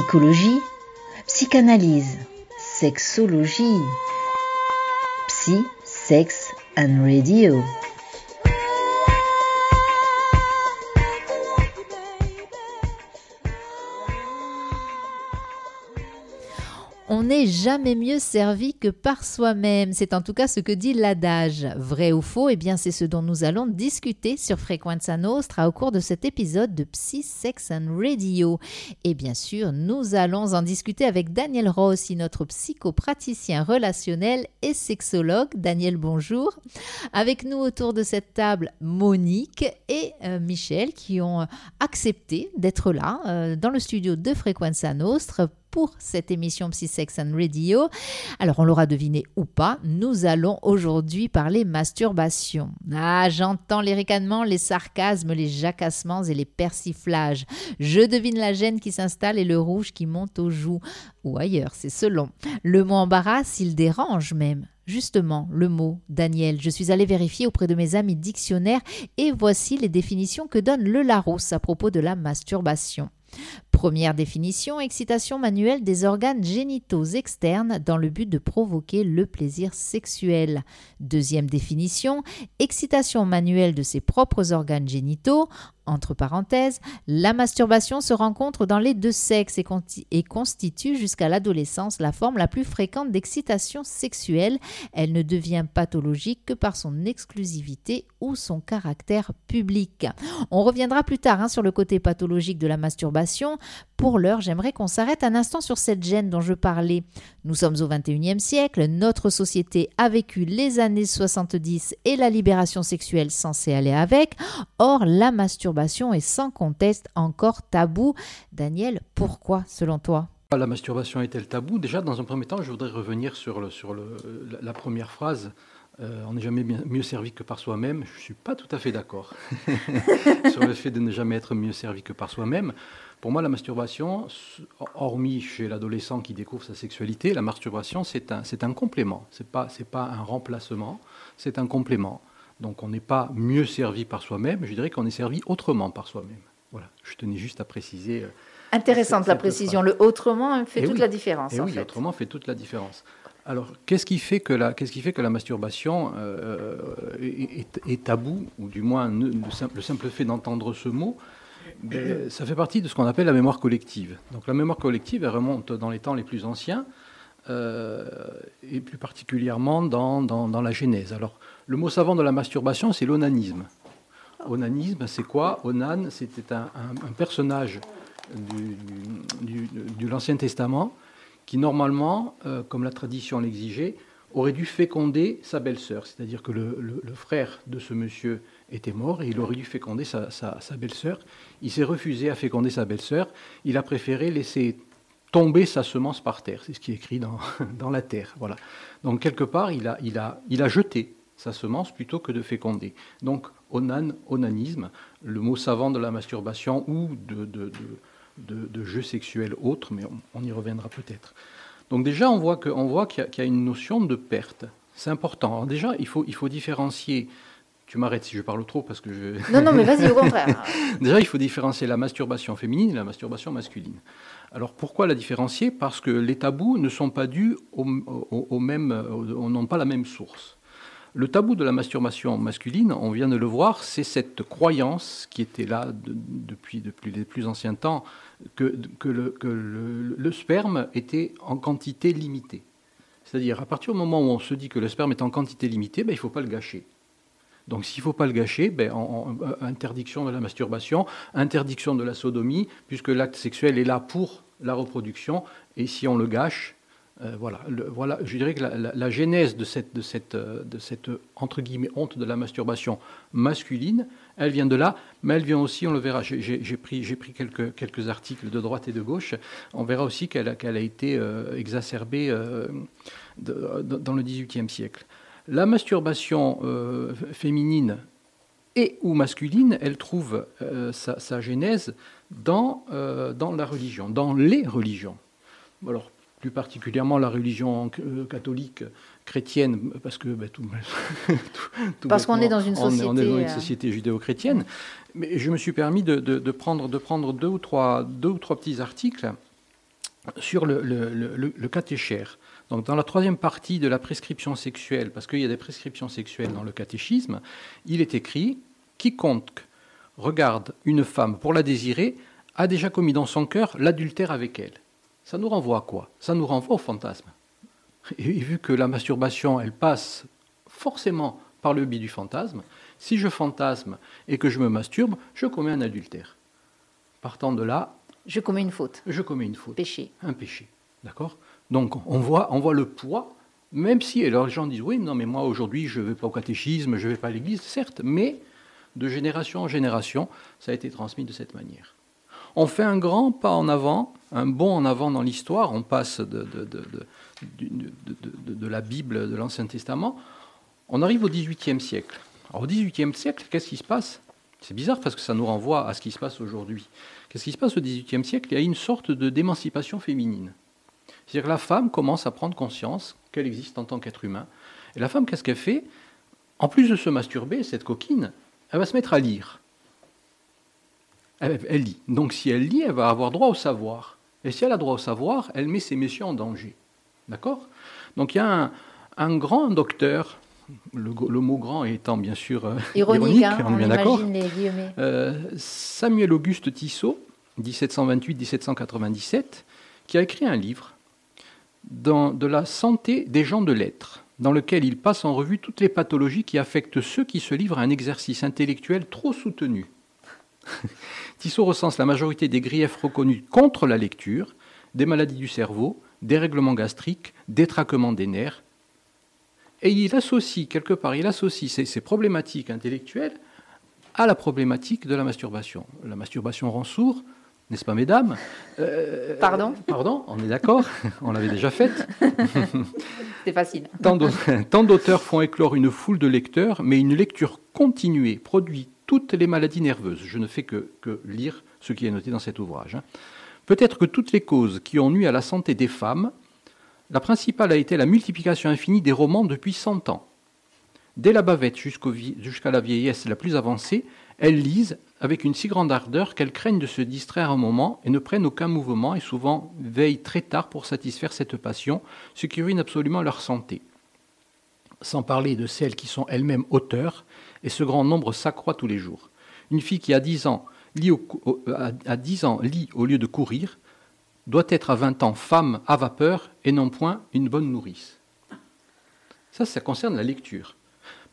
psychologie, psychanalyse, sexologie, psy, sex and radio. On n'est jamais mieux servi que par soi-même. C'est en tout cas ce que dit l'adage. Vrai ou faux Eh bien, c'est ce dont nous allons discuter sur Frequenza Nostra au cours de cet épisode de Psy, Sex and Radio. Et bien sûr, nous allons en discuter avec Daniel Rossi, notre psychopraticien relationnel et sexologue. Daniel, bonjour. Avec nous autour de cette table, Monique et euh, Michel qui ont accepté d'être là euh, dans le studio de Frequenza Nostra pour cette émission Psy-Sex and Radio. Alors, on l'aura deviné ou pas, nous allons aujourd'hui parler masturbation. Ah, j'entends les ricanements, les sarcasmes, les jacassements et les persiflages. Je devine la gêne qui s'installe et le rouge qui monte aux joues. Ou ailleurs, c'est selon. Le mot embarrasse, il dérange même. Justement, le mot, Daniel, je suis allé vérifier auprès de mes amis dictionnaires et voici les définitions que donne le Larousse à propos de la masturbation. Première définition, excitation manuelle des organes génitaux externes dans le but de provoquer le plaisir sexuel. Deuxième définition, excitation manuelle de ses propres organes génitaux. Entre parenthèses, la masturbation se rencontre dans les deux sexes et, constitue jusqu'à l'adolescence la forme la plus fréquente d'excitation sexuelle. Elle ne devient pathologique que par son exclusivité ou son caractère public. On reviendra plus tard hein, sur le côté pathologique de la masturbation. Pour l'heure, j'aimerais qu'on s'arrête un instant sur cette gêne dont je parlais. Nous sommes au XXIe siècle, notre société a vécu les années 70 et la libération sexuelle censée aller avec. Or, la masturbation est sans conteste encore tabou. Daniel, pourquoi selon toi? La masturbation est-elle tabou? Déjà, dans un premier temps, je voudrais revenir sur, sur la première phrase. Euh, on n'est jamais mieux servi que par soi-même. Je ne suis pas tout à fait d'accord sur le fait de ne jamais être mieux servi que par soi-même. Pour moi, la masturbation, hormis chez l'adolescent qui découvre sa sexualité, la masturbation, c'est un, complément. Ce n'est pas, pas un remplacement, c'est un complément. Donc on n'est pas mieux servi par soi-même, je dirais qu'on est servi autrement par soi-même. Voilà, je tenais juste à préciser. Euh, Intéressante la précision. Le autrement fait eh toute la différence. Et eh oui, fait. autrement fait toute la différence. Alors, qu'est-ce qui fait que la, qu'est-ce qui fait que la masturbation euh, est, tabou, ou du moins le, simple, fait d'entendre ce mot, ben, ça fait partie de ce qu'on appelle la mémoire collective. Donc, la mémoire collective, elle remonte dans les temps les plus anciens, euh, et plus particulièrement dans, dans, la Genèse. Alors, le mot savant de la masturbation, c'est l'onanisme. Onanisme, c'est quoi? Onan, c'était un, personnage du, de l'Ancien Testament qui normalement, euh, comme la tradition l'exigeait, aurait dû féconder sa belle-sœur. C'est-à-dire que le, frère de ce monsieur était mort et il aurait dû féconder sa, belle-sœur. Il s'est refusé à féconder sa belle-sœur. Il a préféré laisser tomber sa semence par terre. C'est ce qui est écrit dans, la terre. Voilà. Donc quelque part, il a, jeté sa semence plutôt que de féconder. Donc onan, onanisme, le mot savant de la masturbation ou de, jeux sexuels autres, mais on, y reviendra peut-être. Donc déjà, on voit qu'il y, a une notion de perte. C'est important. déjà, il faut, il faut différencier. Tu m'arrêtes si je parle trop parce que je. Non, non, mais vas-y, au contraire. déjà, il faut différencier la masturbation féminine et la masturbation masculine. Alors pourquoi la différencier? Parce que les tabous ne sont pas dus au, au, même, n'ont pas la même source. Le tabou de la masturbation masculine, on vient de le voir, c'est cette croyance qui était là depuis, les plus anciens temps, que, le, sperme était en quantité limitée. C'est-à-dire, à partir du moment où on se dit que le sperme est en quantité limitée, ben, il ne faut pas le gâcher. Donc s'il ne faut pas le gâcher, ben, euh, interdiction de la masturbation, interdiction de la sodomie, puisque l'acte sexuel est là pour la reproduction, et si on le gâche, euh, voilà, voilà, je dirais que la, genèse de cette, de, cette, de cette, entre guillemets, honte de la masturbation masculine, elle vient de là, mais elle vient aussi, on le verra, j'ai pris, pris quelques, quelques articles de droite et de gauche, on verra aussi qu'elle a été euh, exacerbée euh, dans le XVIIIe siècle. La masturbation féminine et ou masculine, elle trouve sa, sa, genèse dans, dans la religion, dans les religions. Alors, plus particulièrement la religion euh, catholique chrétienne, parce que ben, tout, parce qu'on est dans une société, on est, dans une euh, société judéo-chrétienne. Mais je me suis permis de, prendre, de prendre deux, ou trois, deux ou trois petits articles sur le, le, catéchère. Donc, dans la troisième partie de la prescription sexuelle, parce qu'il y a des prescriptions sexuelles dans le catéchisme, il est écrit quiconque regarde une femme pour la désirer a déjà commis dans son cœur l'adultère avec elle. Ça nous renvoie à quoi? Ça nous renvoie au fantasme. Et vu que la masturbation, elle passe forcément par le biais du fantasme, si je fantasme et que je me masturbe, je commets un adultère. Partant de là. Je commets une faute. Je commets une faute. Péché. Un péché. D'accord? Donc on voit, on voit le poids, même si alors les gens disent oui, non, mais moi aujourd'hui je ne vais pas au catéchisme, je ne vais pas à l'église, certes, mais de génération en génération, ça a été transmis de cette manière. On fait un grand pas en avant, un bond en avant dans l'histoire, on passe de, la Bible, de l'Ancien Testament, on arrive au XVIIIe siècle. Alors, au XVIIIe siècle, qu'est-ce qui se passe? C'est bizarre parce que ça nous renvoie à ce qui se passe aujourd'hui. Qu'est-ce qui se passe au XVIIIe siècle? Il y a une sorte de d'émancipation féminine. C'est-à-dire que la femme commence à prendre conscience qu'elle existe en tant qu'être humain. Et la femme, qu'est-ce qu'elle fait? En plus de se masturber, cette coquine, elle va se mettre à lire. Elle, lit. Donc si elle lit, elle va avoir droit au savoir. Et si elle a droit au savoir, elle met ses messieurs en danger. D'accord? Donc il y a un, grand docteur, le, mot grand étant bien sûr euh, ironique, hein, on, est bien d'accord. Euh, Samuel Auguste Tissot, 1728-1797, qui a écrit un livre dans, de la santé des gens de lettres dans lequel il passe en revue toutes les pathologies qui affectent ceux qui se livrent à un exercice intellectuel trop soutenu. Tissot recense la majorité des griefs reconnus contre la lecture, des maladies du cerveau, des règlements gastriques, détraquement des nerfs. Et il associe, quelque part, il associe ces, ces problématiques intellectuelles à la problématique de la masturbation. La masturbation rend sourd, n'est-ce pas, mesdames? Euh, Pardon? Pardon, on est d'accord, on l'avait déjà faite. C'est facile. Tant d'auteurs font éclore une foule de lecteurs, mais une lecture continuée produit toutes les maladies nerveuses. Je ne fais que, lire ce qui est noté dans cet ouvrage. Hein. Peut-être que toutes les causes qui ont nui à la santé des femmes, la principale a été la multiplication infinie des romans depuis 100 ans. Dès la bavette jusqu'à la vieillesse la plus avancée, elles lisent avec une si grande ardeur qu'elles craignent de se distraire un moment et ne prennent aucun mouvement et souvent veillent très tard pour satisfaire cette passion, ce qui ruine absolument leur santé. Sans parler de celles qui sont elles-mêmes auteurs, et ce grand nombre s'accroît tous les jours. Une fille qui a 10 ans lit au, à 10 ans lit au lieu de courir doit être à 20 ans femme à vapeur et non point une bonne nourrice. Ça, ça concerne la lecture.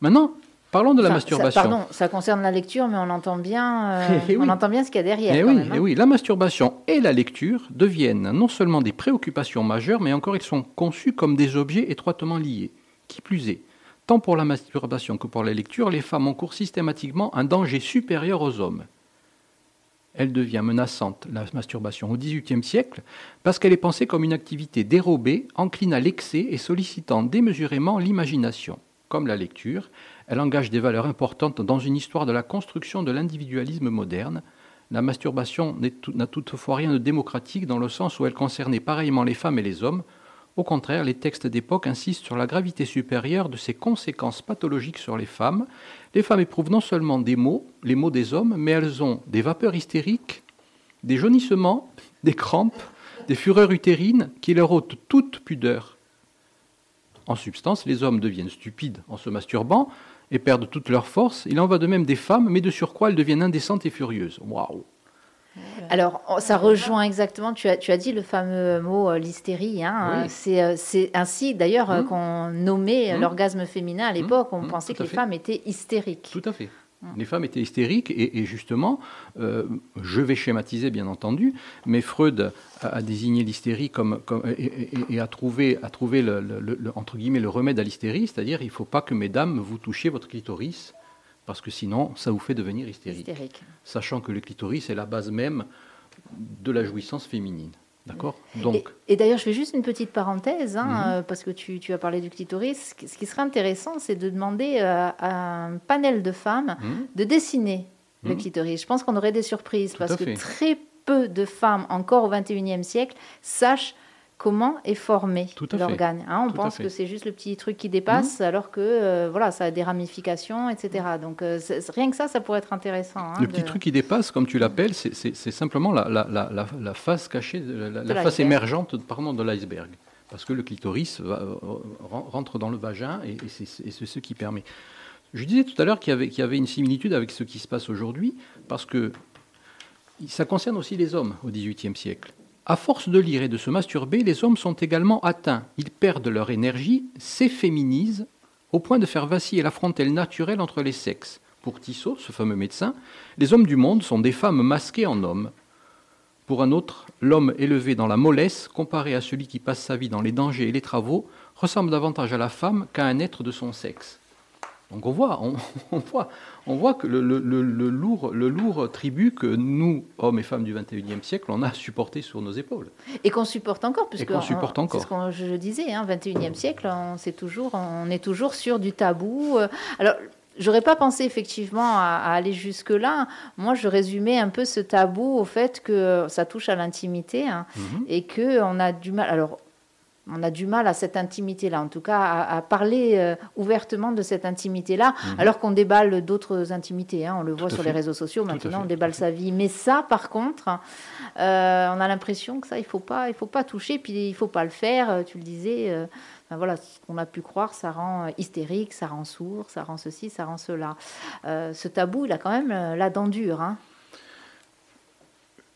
Maintenant, Parlons de la masturbation. Ça, pardon, ça concerne la lecture, mais on entend bien, euh, eh on entend bien ce qu'il y a derrière. Eh oui, hein. eh oui, la masturbation et la lecture deviennent non seulement des préoccupations majeures, mais encore ils sont conçus comme des objets étroitement liés. Qui plus est, tant pour la masturbation que pour la lecture, les femmes encourent systématiquement un danger supérieur aux hommes. Elle devient menaçante, la masturbation, au XVIIIe siècle, parce qu'elle est pensée comme une activité dérobée, encline à l'excès et sollicitant démesurément l'imagination. Comme la lecture, elle engage des valeurs importantes dans une histoire de la construction de l'individualisme moderne. La masturbation n'a toutefois rien de démocratique dans le sens où elle concernait pareillement les femmes et les hommes. Au contraire, les textes d'époque insistent sur la gravité supérieure de ses conséquences pathologiques sur les femmes. Les femmes éprouvent non seulement des maux, les maux des hommes, mais elles ont des vapeurs hystériques, des jaunissements, des crampes, des fureurs utérines qui leur ôtent toute pudeur. En substance, les hommes deviennent stupides en se masturbant, et perdent toute leur force. Il en va de même des femmes, mais de surcroît, elles deviennent indécentes et furieuses. Waouh alors, ça rejoint exactement, tu as, tu as dit le fameux mot euh, l'hystérie. Hein, euh, C'est ainsi d'ailleurs euh, mmh. qu'on nommait mmh. l'orgasme féminin à l'époque. On mmh. pensait que les femmes étaient hystériques. Tout à fait. Les femmes étaient hystériques et, justement, euh, je vais schématiser bien entendu, mais Freud a, désigné l'hystérie comme, et, a trouvé, a trouvé le, entre guillemets le remède à l'hystérie, c'est-à-dire il ne faut pas que mesdames vous touchiez votre clitoris parce que sinon ça vous fait devenir hystérique. hystérique. Sachant que le clitoris est la base même de la jouissance féminine. D'accord Donc. Et, d'ailleurs, je fais juste une petite parenthèse, hein, mhm. euh, parce que tu, as parlé du clitoris. Ce qui serait intéressant, c'est de demander euh, à un panel de femmes mhm. de dessiner le mhm. clitoris. Je pense qu'on aurait des surprises, parce que très peu de femmes, encore au XXIe siècle, sachent comment est formé l'organe. hein. on Tout pense que c'est juste le petit truc qui dépasse, alors que euh, voilà, ça a des ramifications, etc. Donc euh, rien que ça, ça pourrait être intéressant. hein, Le de- petit truc qui dépasse, comme tu l'appelles, c'est- simplement la, la- la- la- la face cachée, la, face émergente pardon, de l'iceberg. Parce que le clitoris va- euh, ren- rentre dans le vagin et, et c'est ce qui permet. Je disais tout à l'heure qu'il y, y avait une similitude avec ce qui se passe aujourd'hui, parce que ça concerne aussi les hommes au XVIIIe siècle. À force de lire et de se masturber, les hommes sont également atteints. Ils perdent leur énergie, s'efféminisent, au point de faire vaciller la frontelle naturelle entre les sexes. Pour Tissot, ce fameux médecin, les hommes du monde sont des femmes masquées en hommes. Pour un autre, l'homme élevé dans la mollesse, comparé à celui qui passe sa vie dans les dangers et les travaux, ressemble davantage à la femme qu'à un être de son sexe. Donc on voit, on, on voit, on voit que le, le- le- le lourd, le lourd tribut que nous, hommes et femmes du XXIe siècle, on a supporté sur nos épaules. Et qu'on supporte encore, puisque qu'on supporte encore. C'est ce que je disais, hein, 21e siècle, on, sait toujours, on est toujours sur du tabou. Euh, Alors, j'aurais pas pensé effectivement à, à aller jusque-là. Moi, je résumais un peu ce tabou au fait que ça touche à l'intimité hein, Mhm. et que on a du mal. Alors, on a du mal à cette intimité-là, en tout cas à, à parler euh, ouvertement de cette intimité-là, alors qu'on déballe d'autres intimités. hein. on le voit Mhm. sur fait. les réseaux sociaux, Tout maintenant on déballe sa vie. Mais ça, par contre, euh, on a l'impression que ça, il faut pas, il faut pas toucher, puis il faut pas le faire. euh, Tu le disais, euh, ben voilà, ce qu'on a pu croire, ça rend hystérique, ça rend sourd, ça rend ceci, ça rend cela. Ce tabou, il a quand même la dent dure. hein.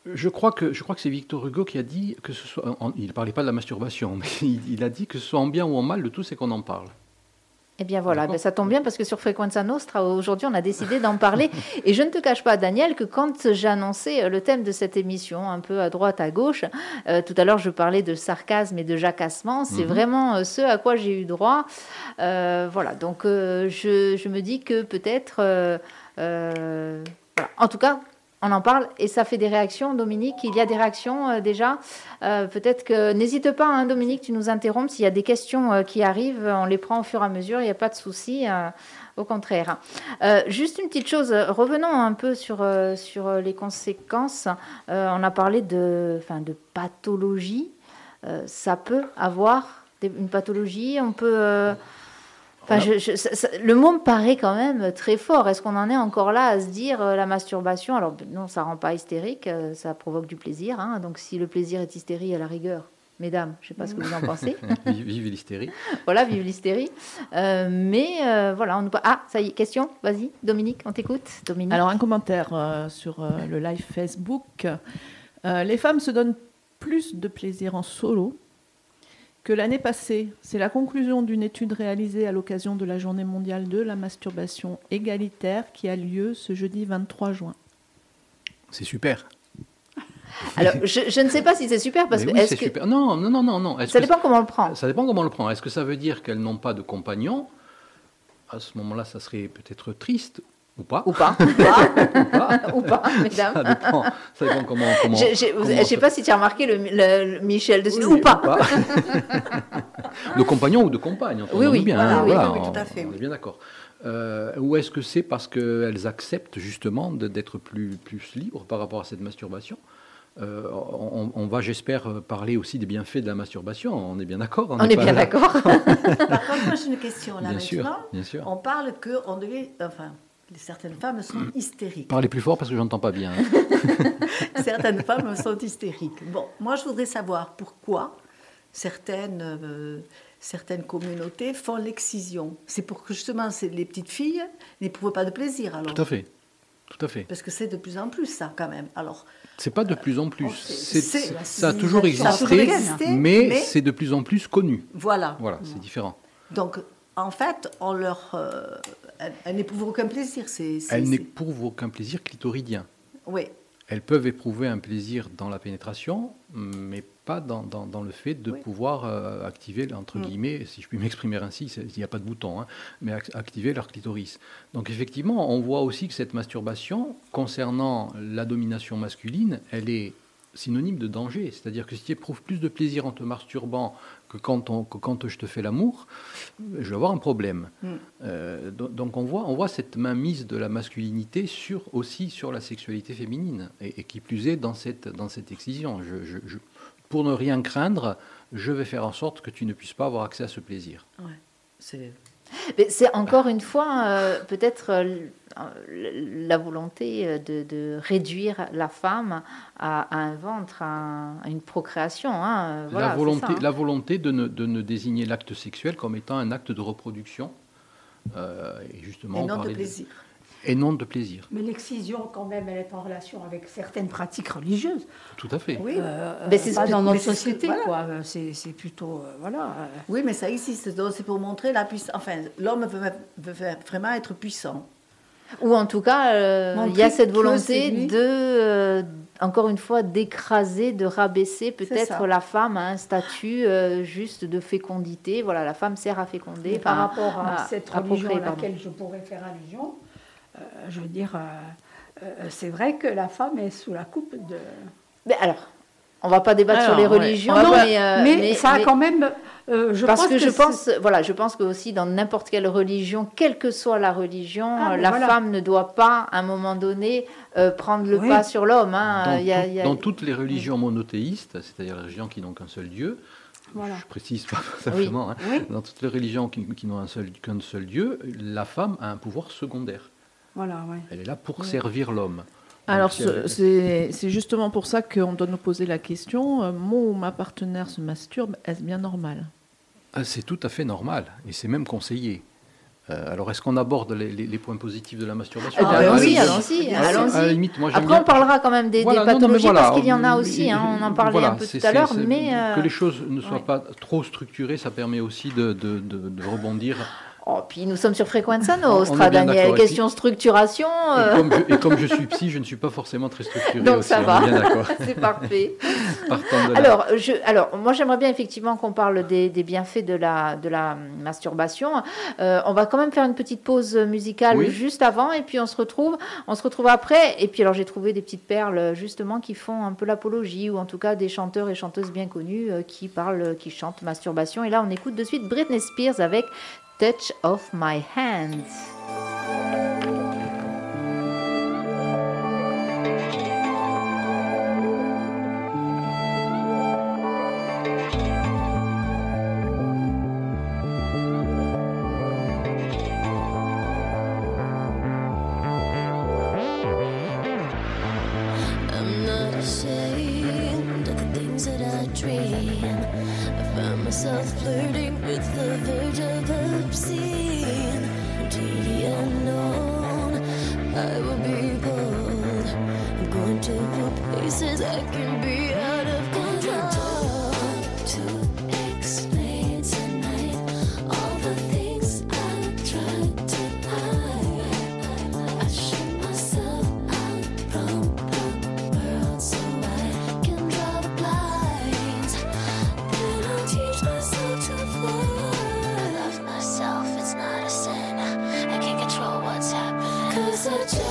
Je crois que, je crois que c'est Victor Hugo qui a dit que ce soit. en- il ne parlait pas de la masturbation, mais il, il a dit que ce soit en bien ou en mal, le tout c'est qu'on en parle. Eh bien voilà, ben, ça tombe bien parce que sur Frequenza Nostra, aujourd'hui, on a décidé d'en parler. Et je ne te cache pas, Daniel, que quand j'ai annoncé euh, le thème de cette émission, un peu à droite, à gauche, euh, tout à l'heure, je parlais de sarcasme et de jacassement. C'est Mhm. vraiment euh, ce à quoi j'ai eu droit. Euh, voilà, donc euh, je, je me dis que peut-être... voilà. En tout cas, on en parle et ça fait des réactions, Dominique. Il y a des réactions euh, déjà. Euh, Peut-être que n'hésite pas, hein, Dominique, tu nous interrompes. S'il y a des questions euh, qui arrivent, on les prend au fur et à mesure. Il n'y a pas de souci. au contraire. Juste une petite chose. Revenons un peu sur les conséquences. On a parlé de, enfin, de pathologie. Ça peut avoir une pathologie. On peut. Enfin, je- je- ça- ça- le mot me paraît quand même très fort. Est-ce qu'on en est encore là à se dire euh, la masturbation? Alors non, ça rend pas hystérique, euh, ça provoque du plaisir. hein. donc si le plaisir est hystérie à la rigueur, mesdames, je sais pas ce que vous en pensez. Vive, vive l'hystérie. voilà, vive l'hystérie. Euh, mais euh, voilà, on nous... ah ça y est, question. Vas-y, Dominique, on t'écoute. Dominique. Alors, un commentaire euh, sur euh, le live Facebook. Euh, les femmes se donnent plus de plaisir en solo que l'année passée. C'est la conclusion d'une étude réalisée à l'occasion de la Journée mondiale de la masturbation égalitaire qui a lieu ce jeudi 23 juin. C'est super. Alors, je, je ne sais pas si c'est super parce Mais que oui, est-ce c'est que super. Non, non, non, non, non. Est-ce ça que dépend comment on le prend. Ça dépend comment on le prend. Est-ce que ça veut dire qu'elles n'ont pas de compagnon À ce moment-là, ça serait peut-être triste ou pas. Ou pas. Ou pas. Ou pas, mesdames. Ça dépend, ça dépend comment. comment Je je sais pas si tu as remarqué le, le- le Michel dessus Oui, ou pas. de compagnon ou de compagne. Oui, oui, bien. voilà, hein, oui, voilà, oui, oui, tout à on- fait, On oui. est bien d'accord. Euh, ou est-ce que c'est parce qu'elles acceptent justement de- d'être plus, plus libres par rapport à cette masturbation? Euh, on, on va, j'espère, parler aussi des bienfaits de la masturbation. On est bien d'accord On n'est est pas bien d'accord. Par contre, moi j'ai une question là Bien sûr, maintenant. bien sûr. On parle que on devait, enfin, certaines femmes sont hystériques. Parlez plus fort parce que j'entends pas bien. hein. certaines femmes sont hystériques. Bon, moi je voudrais savoir pourquoi certaines, euh, certaines communautés font l'excision. C'est pour que justement les petites filles n'éprouvent pas de plaisir alors. Tout à fait. Tout à fait. Parce que c'est de plus en plus ça quand même. Alors, C'est pas de plus en plus. C'est- ça a ça toujours existé, mais, mais- c'est de plus en plus connu. voilà. Voilà, c'est différent. Donc en fait, on leur, euh, n'éprouvent aucun plaisir. C'est, n'éprouvent aucun plaisir clitoridien. Oui. Elles peuvent éprouver un plaisir dans la pénétration, mais pas dans, dans- dans le fait de Oui. pouvoir euh, activer, entre Mm. guillemets, si je puis m'exprimer ainsi, il n'y a pas de bouton, hein, mais ac- activer leur clitoris. Donc effectivement, on voit aussi que cette masturbation, concernant la domination masculine, elle est synonyme de danger. C'est-à-dire que si tu éprouves plus de plaisir en te masturbant que quand, on- que quand je te fais l'amour, je vais avoir un problème. Mm. Euh, do- donc on voit, on voit cette mainmise de la masculinité sur, aussi sur la sexualité féminine, et, et qui plus est dans cette, dans cette excision. Je, je- je- pour ne rien craindre, je vais faire en sorte que tu ne puisses pas avoir accès à ce plaisir. Ouais, c'est c'est encore une fois euh, peut-être euh, la volonté euh, de, de réduire la femme à, à un ventre, à, à une procréation. hein, voilà, la, c'est volonté, ça, hein. la volonté de ne, de ne désigner l'acte sexuel comme étant un acte de reproduction. euh, et justement, et non de plaisir. Et non de plaisir. Mais l'excision, quand même, elle est en relation avec certaines pratiques religieuses. Tout à fait. Oui, Euh, Mais c'est pas ce- dans notre société, voilà. quoi. Euh, C'est c'est plutôt, euh, voilà. euh, oui, mais ça existe. Donc, C'est pour montrer la puissance. Enfin, l'homme veut, vraiment être puissant. Ou en tout cas, euh, il y a cette volonté de, euh, encore une fois, d'écraser, de rabaisser peut-être la femme à un statut euh, juste de fécondité. Voilà, la femme sert à féconder. Et par rapport à, à- cette religion à pardon. laquelle je pourrais faire allusion, euh, je veux dire, euh, euh, c'est vrai que la femme est sous la coupe de. Mais alors, on va pas débattre sur les ouais. religions, Non, mais, euh, mais, ça a mais- quand même. euh, je parce pense que, je pense, voilà, je pense que aussi dans n'importe quelle religion, quelle que soit la religion, Ah, euh, la voilà. femme ne doit pas, à un moment donné, euh, prendre le Oui. pas sur l'homme. hein. Dans, Il y a- tout- il y a- dans toutes les religions monothéistes, c'est-à-dire les religions qui n'ont qu'un seul Dieu, Voilà. je précise pas simplement, hein, Oui, dans toutes les religions qui, qui n'ont seul- qu'un seul Dieu, la femme a un pouvoir secondaire. Voilà, ouais. Elle est là pour servir l'homme. Alors, elle- c'est c'est justement pour ça qu'on doit nous poser la question euh, mon ou ma partenaire se masturbe, est-ce bien normal? Ah, C'est tout à fait normal et c'est même conseillé. Euh, alors, est-ce qu'on aborde les, les- les points positifs de la masturbation? Ah, À ben la oui, limite- allons-y, limite, moi, j'aime Après, on parlera quand même des, Voilà, des non, non, mais pathologies voilà, parce qu'il y en a euh, aussi. hein, on en parlait voilà, un peu tout à l'heure, mais euh, que les choses ne soient ouais. pas trop structurées, ça permet aussi de, de- de- de rebondir. Oh, puis nous sommes sur Frequenza Nostra, Daniel? Question structuration, Et euh, comme, je, et comme je suis psy, je ne suis pas forcément très structuré Donc, aussi, ça va. c'est parfait. De. Alors, je, alors, moi, j'aimerais bien effectivement qu'on parle des, des bienfaits de la, de la masturbation. Euh, on va quand même faire une petite pause musicale Oui. juste avant, et puis on se retrouve, on se retrouve après. Et puis, alors, j'ai trouvé des petites perles justement qui font un peu l'apologie, ou en tout cas des chanteurs et chanteuses bien connus euh, qui parlent, qui chantent masturbation. Et là, on écoute de suite Britney Spears avec Touch of My Hands. to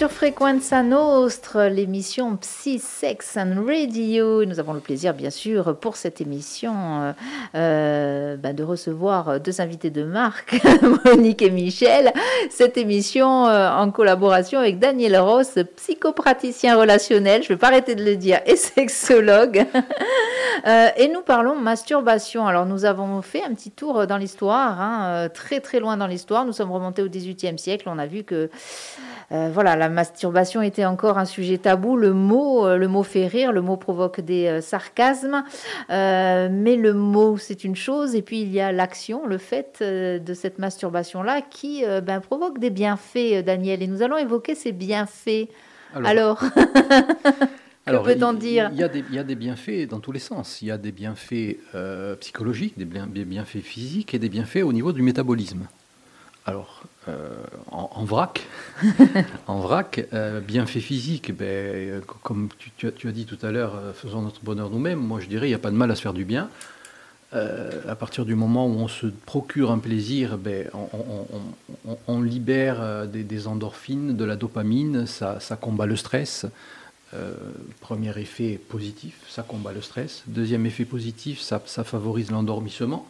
sur Frequenza Nostre, l'émission Psy, Sex and Radio. Nous avons le plaisir, bien sûr, pour cette émission, euh, euh, ben, de recevoir deux invités de marque, Monique et Michel. Cette émission euh, en collaboration avec Daniel Ross, psychopraticien relationnel, je ne vais pas arrêter de le dire, et sexologue. Euh, et nous parlons masturbation. Alors, nous avons fait un petit tour dans l'histoire, hein, euh, très très loin dans l'histoire. Nous sommes remontés au XVIIIe siècle. On a vu que euh, voilà, la masturbation était encore un sujet tabou. Le mot, euh, le mot fait rire, le mot provoque des euh, sarcasmes, euh, mais le mot c'est une chose, et puis il y a l'action, le fait euh, de cette masturbation-là qui euh, ben, provoque des bienfaits, euh, Daniel. Et nous allons évoquer ces bienfaits. Alors, Alors, peut-on il- dire? il y, a des, il y a des bienfaits dans tous les sens. Il y a des bienfaits euh, psychologiques, des, bien- des bienfaits physiques et des bienfaits au niveau du métabolisme. Alors, euh, en, en vrac, en vrac, euh, bienfaits physiques, ben, co- comme tu, tu as, tu as dit tout à l'heure, faisons notre bonheur nous-mêmes. Moi, je dirais, il n'y a pas de mal à se faire du bien. Euh, à partir du moment où on se procure un plaisir, ben, on, on- on- on- on libère des, des endorphines, de la dopamine, ça, ça combat le stress. Euh, premier effet positif, ça combat le stress. Deuxième effet positif, ça, favorise l'endormissement.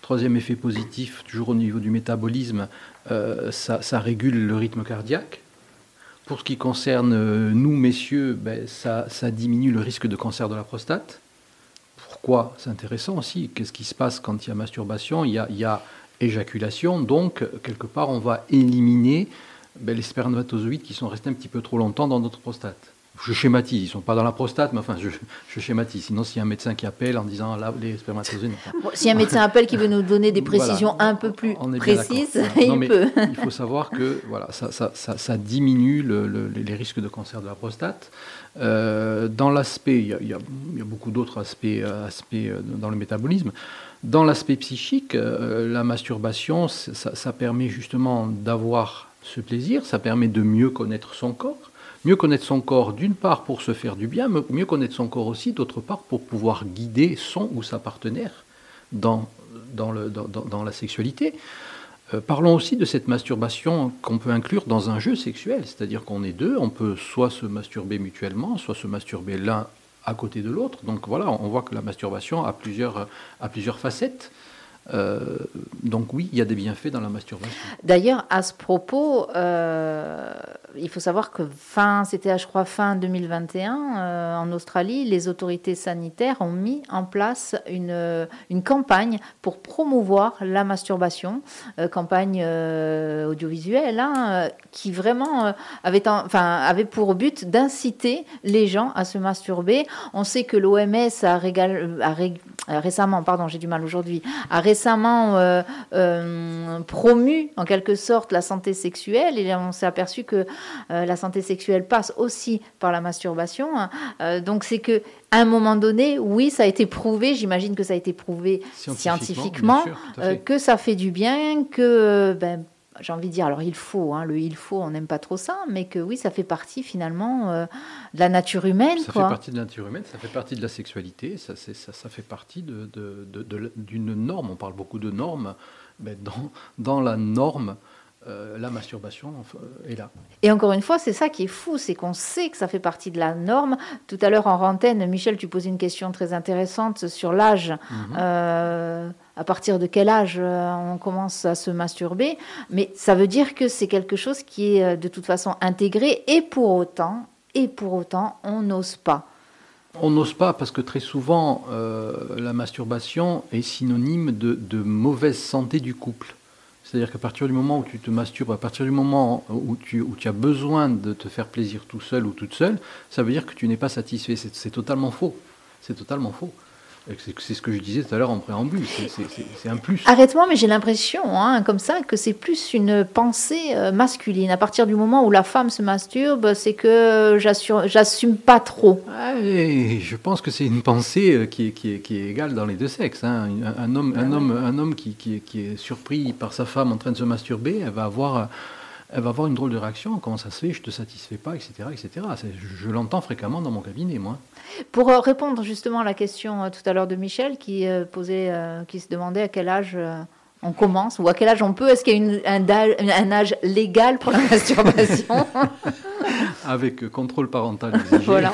Troisième effet positif, toujours au niveau du métabolisme, euh, ça, régule le rythme cardiaque. Pour ce qui concerne euh, nous, messieurs, ben, ça, diminue le risque de cancer de la prostate. Pourquoi? C'est intéressant aussi. Qu'est-ce qui se passe quand il y a masturbation? Il y a, il y a éjaculation, donc quelque part on va éliminer ben, les spermatozoïdes qui sont restés un petit peu trop longtemps dans notre prostate. Je schématise, ils ne sont pas dans la prostate, mais enfin je, je schématise. Sinon, s'il y a un médecin qui appelle en disant là, les spermatozoïdes. bon, si un médecin appelle qui veut nous donner des Voilà. précisions un peu plus précises. Non, il peut. il faut savoir que voilà, ça, ça- ça- ça diminue le- le- les risques de cancer de la prostate. Euh, dans l'aspect, il y, a- il y a il y a beaucoup d'autres aspects, euh, aspects euh, dans le métabolisme. Dans l'aspect psychique, euh, la masturbation, ça permet justement d'avoir ce plaisir, ça permet de mieux connaître son corps. Mieux connaître son corps, d'une part pour se faire du bien, mais mieux connaître son corps aussi, d'autre part pour pouvoir guider son ou sa partenaire dans, dans, le, la sexualité. Euh, parlons aussi de cette masturbation qu'on peut inclure dans un jeu sexuel, c'est-à-dire qu'on est deux, on peut soit se masturber mutuellement, soit se masturber l'un à côté de l'autre. Donc voilà, on voit que la masturbation a a plusieurs facettes. Euh, donc oui, il y a des bienfaits dans la masturbation. D'ailleurs, à ce propos, euh, il faut savoir que fin, c'était je crois fin 2021, euh, en Australie, les autorités sanitaires ont mis en place une, une campagne pour promouvoir la masturbation, campagne audiovisuelle, hein, qui vraiment avait, pour but d'inciter les gens à se masturber. On sait que l'OMS a, régal- euh, récemment, pardon, j'ai du mal aujourd'hui, a récemment euh, euh, promu en quelque sorte la santé sexuelle et on s'est aperçu que la santé sexuelle passe aussi par la masturbation. hein. Donc c'est que à un moment donné, oui, ça a été prouvé. J'imagine que ça a été prouvé Scientifiquement, sûr, que ça fait du bien, que ben, j'ai envie de dire, alors il faut, hein, le il faut, on n'aime pas trop ça, mais que oui, ça fait partie finalement euh, de la nature humaine. Ça quoi. fait partie de la nature humaine, ça fait partie de la sexualité, ça, c'est- ça, ça fait partie de- de- de- de- d'une norme. On parle beaucoup de normes. mais dans, dans la norme, euh, la masturbation enfin, est là. Et encore une fois, c'est ça qui est fou, c'est qu'on sait que ça fait partie de la norme. Tout à l'heure en rantaine, Michel, tu posais une question très intéressante sur l'âge. Mhm. Euh, à partir de quel âge euh, on commence à se masturber Mais ça veut dire que c'est quelque chose qui est euh, de toute façon intégré et pour autant, et pour autant, on n'ose pas. On n'ose pas parce que très souvent, euh, la masturbation est synonyme de, de mauvaise santé du couple. C'est-à-dire qu'à partir du moment où tu te masturbes, à partir du moment où tu, as besoin de te faire plaisir tout seul ou toute seule, ça veut dire que tu n'es pas satisfait. C'est totalement faux. C'est totalement faux. C'est ce que je disais tout à l'heure en préambule. C'est- un plus. Arrête-moi, mais j'ai l'impression, hein, comme ça, que c'est plus une pensée euh, masculine. À partir du moment où la femme se masturbe, c'est que j'assume pas trop. Ah, et je pense que c'est une pensée euh, qui est, qui est- qui est égale dans les deux sexes. hein. Un, un homme, un homme, un homme qui, qui est, surpris par sa femme en train de se masturber, elle va avoir, elle va avoir une drôle de réaction. Comment ça se fait? Je te satisfais pas, etc., etc. Je, l'entends fréquemment dans mon cabinet, moi. Pour euh, répondre justement à la question euh, tout à l'heure de Michel qui euh, posait, qui se demandait à quel âge on commence ou à quel âge on peut Est-ce qu'il y a une- un, da- un âge légal pour la masturbation? Avec contrôle parental exigé. Voilà.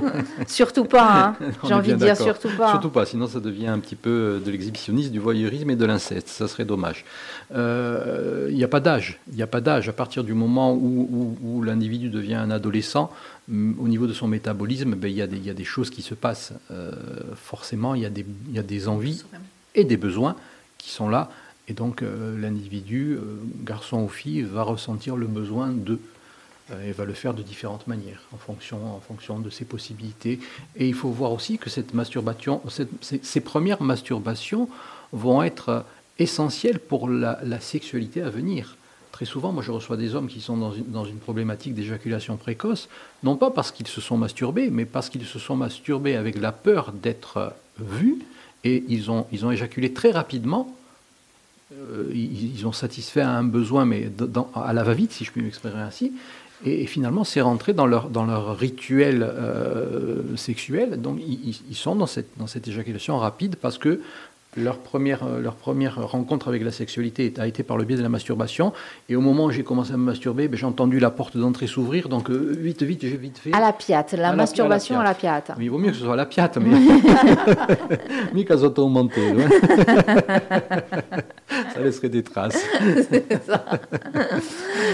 surtout pas, hein. J'ai envie de dire surtout pas. Surtout pas, sinon ça devient un petit peu euh, de l'exhibitionnisme, du voyeurisme et de l'inceste. Ça serait dommage. Euh, Il n'y a pas d'âge. Il n'y a pas d'âge. À partir du moment où, où- où l'individu devient un adolescent, hum, au niveau de son métabolisme, ben, il y, a des- il y a des choses qui se passent. Euh, forcément, il y, a des- il y a des envies et des besoins qui sont là. Et donc, euh, l'individu, garçon ou fille, va ressentir le besoin de et va le faire de différentes manières, en fonction, en fonction de ses possibilités. Et il faut voir aussi que cette masturbation, ces, premières masturbations vont être euh, essentielles pour la, sexualité à venir. Très souvent, moi je reçois des hommes qui sont dans une, dans une problématique d'éjaculation précoce, non pas parce qu'ils se sont masturbés, mais parce qu'ils se sont masturbés avec la peur d'être euh, vus, et ils ont, ils ont éjaculé très rapidement euh, ils, ont satisfait à un besoin, mais à la va-vite, si je puis m'exprimer ainsi. Et, finalement, c'est rentré dans leur, dans leur rituel euh, sexuel. Donc, ils, sont dans cette, dans cette éjaculation rapide parce que leur première, euh, leur première rencontre avec la sexualité a été par le biais de la masturbation. Et au moment où j'ai commencé à me masturber, ben, j'ai entendu la porte d'entrée s'ouvrir. Donc, euh, vite, vite, j'ai vite fait. À la piate, la À la- masturbation à à la piate. Mais il vaut mieux que ce soit la piate, mais. Mica sottomonte. ouais. Ça laisserait des traces. Ça.